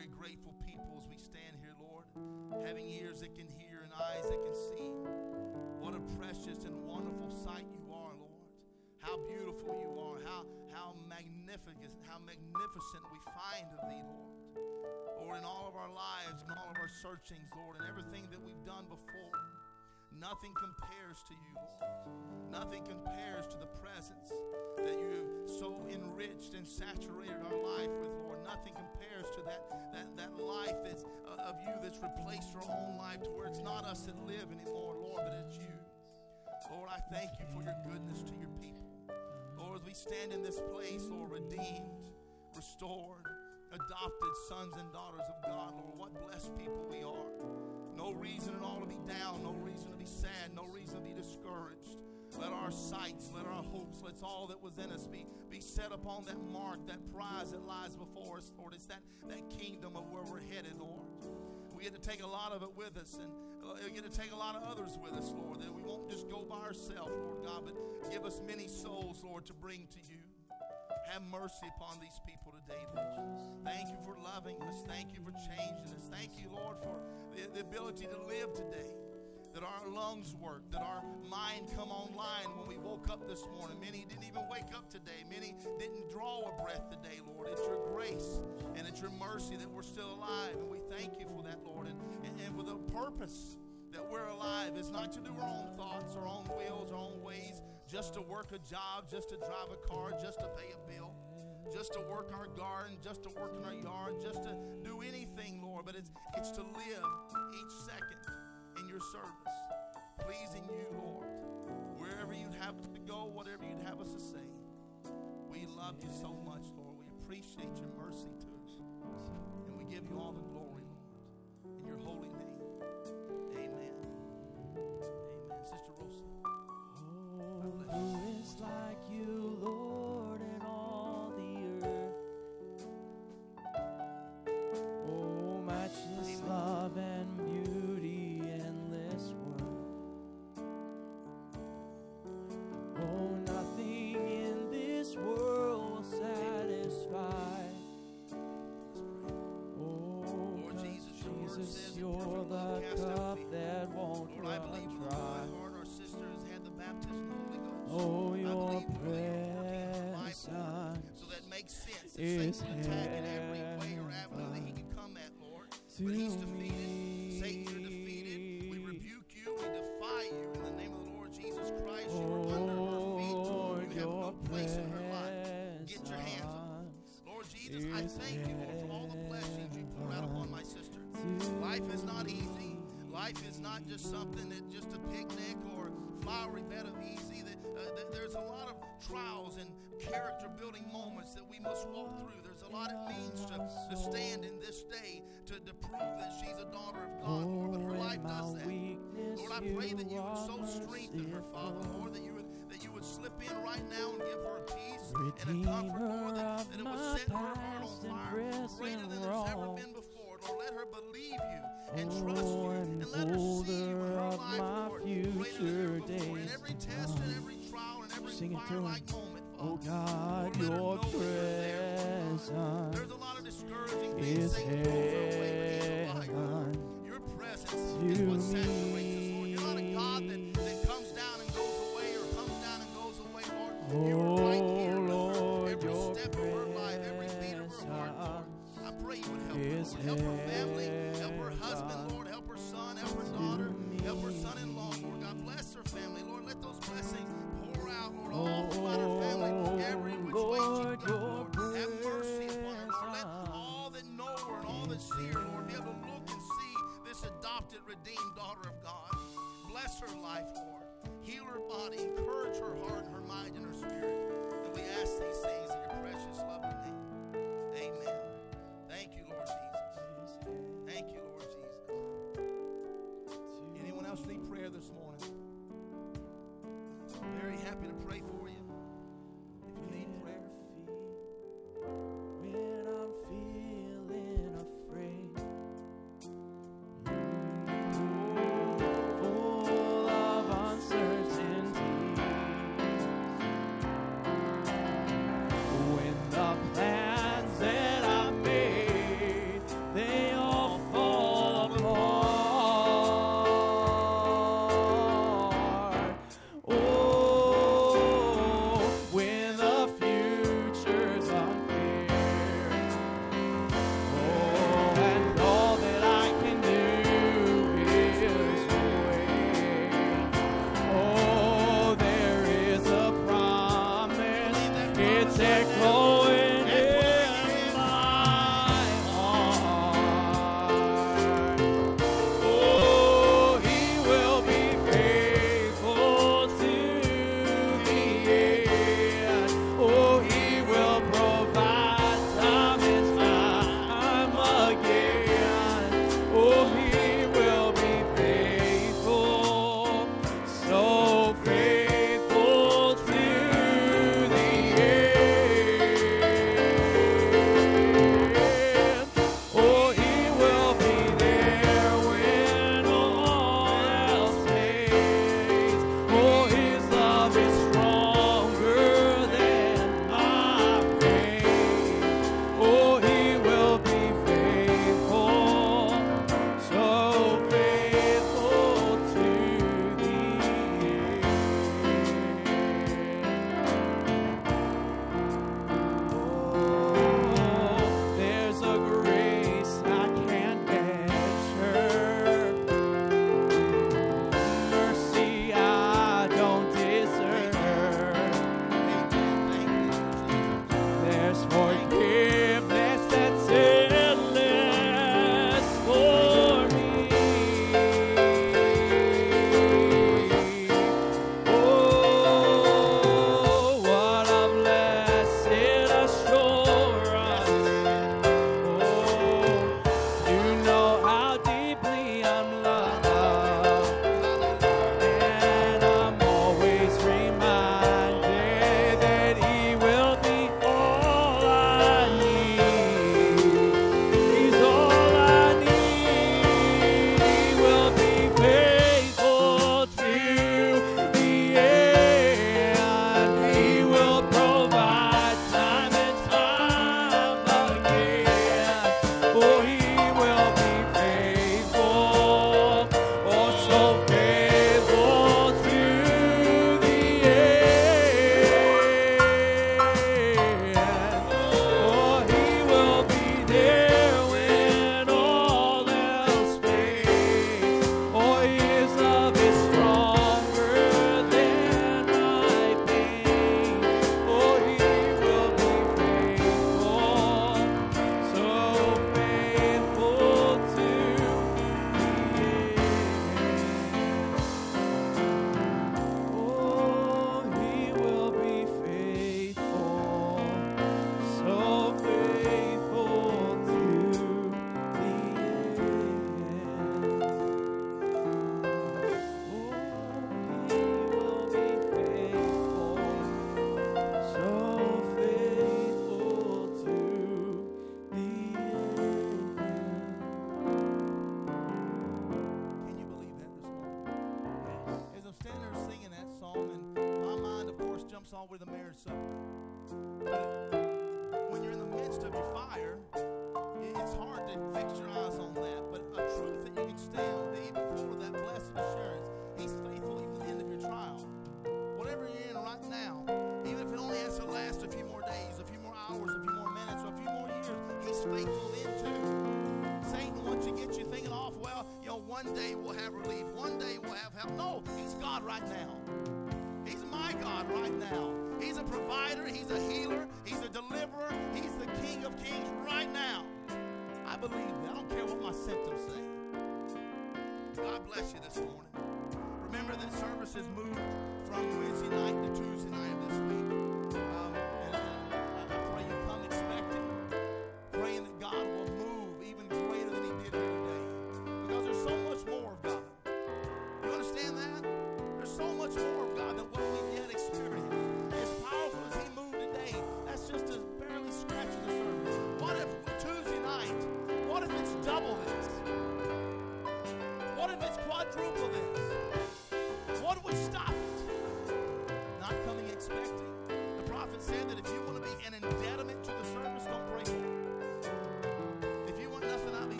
Speaker 1: Very grateful people as we stand here, Lord, having ears that can hear and eyes that can see. What a precious and wonderful sight you are, Lord. How beautiful you are. How, how magnificent, how magnificent we find of thee, Lord. Lord, in all of our lives and all of our searchings, Lord, and everything that we've done before, nothing compares to you, Lord. Nothing compares to the presence that you have so enriched and saturated our life with, Lord. Nothing compares to that, that, that life that's, uh, of you that's replaced our own life to where it's not us that live anymore, Lord, but it's you. Lord, I thank you for your goodness to your people. Lord, as we stand in this place, Lord, redeemed, restored, adopted sons and daughters of God, Lord, what blessed people we are. No reason at all to be down, no reason to be sad, no reason to be discouraged. Let our sights, let our hopes, let all that was in us be, be set upon that mark, that prize that lies before us, Lord. It's that, that kingdom of where we're headed, Lord. We get to take a lot of it with us, and uh, we get to take a lot of others with us, Lord, that we won't just go by ourselves, Lord God, but give us many souls, Lord, to bring to you. Have mercy upon these people today, Lord. Thank you for loving us. Thank you for changing us. Thank you, Lord, for the, the ability to live today that our lungs work, that our mind come online when we woke up this morning. Many didn't even wake up today. Many didn't draw a breath today, Lord. It's your grace and it's your mercy that we're still alive. And we thank you for that, Lord. And, and, and with a purpose that we're alive is not to do our own thoughts, our own wills, our own ways, just to work a job, just to drive a car, just to pay a bill just to work our garden, just to work in our yard, just to do anything, Lord. But it's it's to live each second in your service, pleasing you, Lord. Wherever you'd have us to go, whatever you'd have us to say. We love you so much, Lord. We appreciate your mercy to us. And we give you all the glory, Lord. In your holy name. Sense. Satan can attack in every way or avenue that he can come at, Lord. But he's defeated. Satan, you're defeated. We rebuke you. We defy you in the name of the Lord Jesus Christ. You are under her
Speaker 2: Oh,
Speaker 1: feet.
Speaker 2: Lord,
Speaker 1: You have no place in her life. Get your hands up.
Speaker 2: presence
Speaker 1: Lord Jesus, I thank you, Lord, for all the blessings you pour out upon my sister. Life is not easy. Life is not just something that just a picnic or flowery bed of easy. That, uh, th- there's a lot of trials and character building moments that we must walk through. Lot it means to, to stand in this day to, to prove that she's a daughter of God, Lord. But her life does that. Lord, I pray that you would so strengthen her, Father. Lord, that you would that you would slip in right now and give her a peace and a comfort, Lord, that, that it would set her heart on fire greater than it's ever been before. Lord, let her believe you and trust you
Speaker 2: and
Speaker 1: let her see you in her
Speaker 2: of
Speaker 1: life,
Speaker 2: my
Speaker 1: Lord, greater than
Speaker 2: future
Speaker 1: ever before. In
Speaker 2: days
Speaker 1: every test and every trial and every
Speaker 2: Sing it to her.
Speaker 1: fire-like moment. Oh,
Speaker 2: oh God,
Speaker 1: Lord, let her
Speaker 2: your
Speaker 1: know there, God.
Speaker 2: presence
Speaker 1: There's a lot of discouraging things
Speaker 2: is
Speaker 1: Satan throws our way, but he's a liar, Lord.
Speaker 2: heaven
Speaker 1: Your presence is what saturates us, Lord. You're not a God that, that comes down and goes away or comes down and goes away, Lord. You are right
Speaker 2: Oh
Speaker 1: here
Speaker 2: Lord,
Speaker 1: every step of her life, every beat of her heart, Lord. I pray you would help her, Lord. Help her family, help her husband, Lord. Help her son, help her daughter, help her son-in-law, Lord. God bless her family, Lord. Let those blessings Lord, all throughout her family, every which way she
Speaker 2: Oh, Lord,
Speaker 1: goes,
Speaker 2: your
Speaker 1: Lord. Have mercy upon her, Lord. Let all that know her and all that see her, Lord, be able to look and see this adopted, redeemed daughter of God. Bless her life, Lord. Heal her body, encourage her heart, and her mind, and her spirit.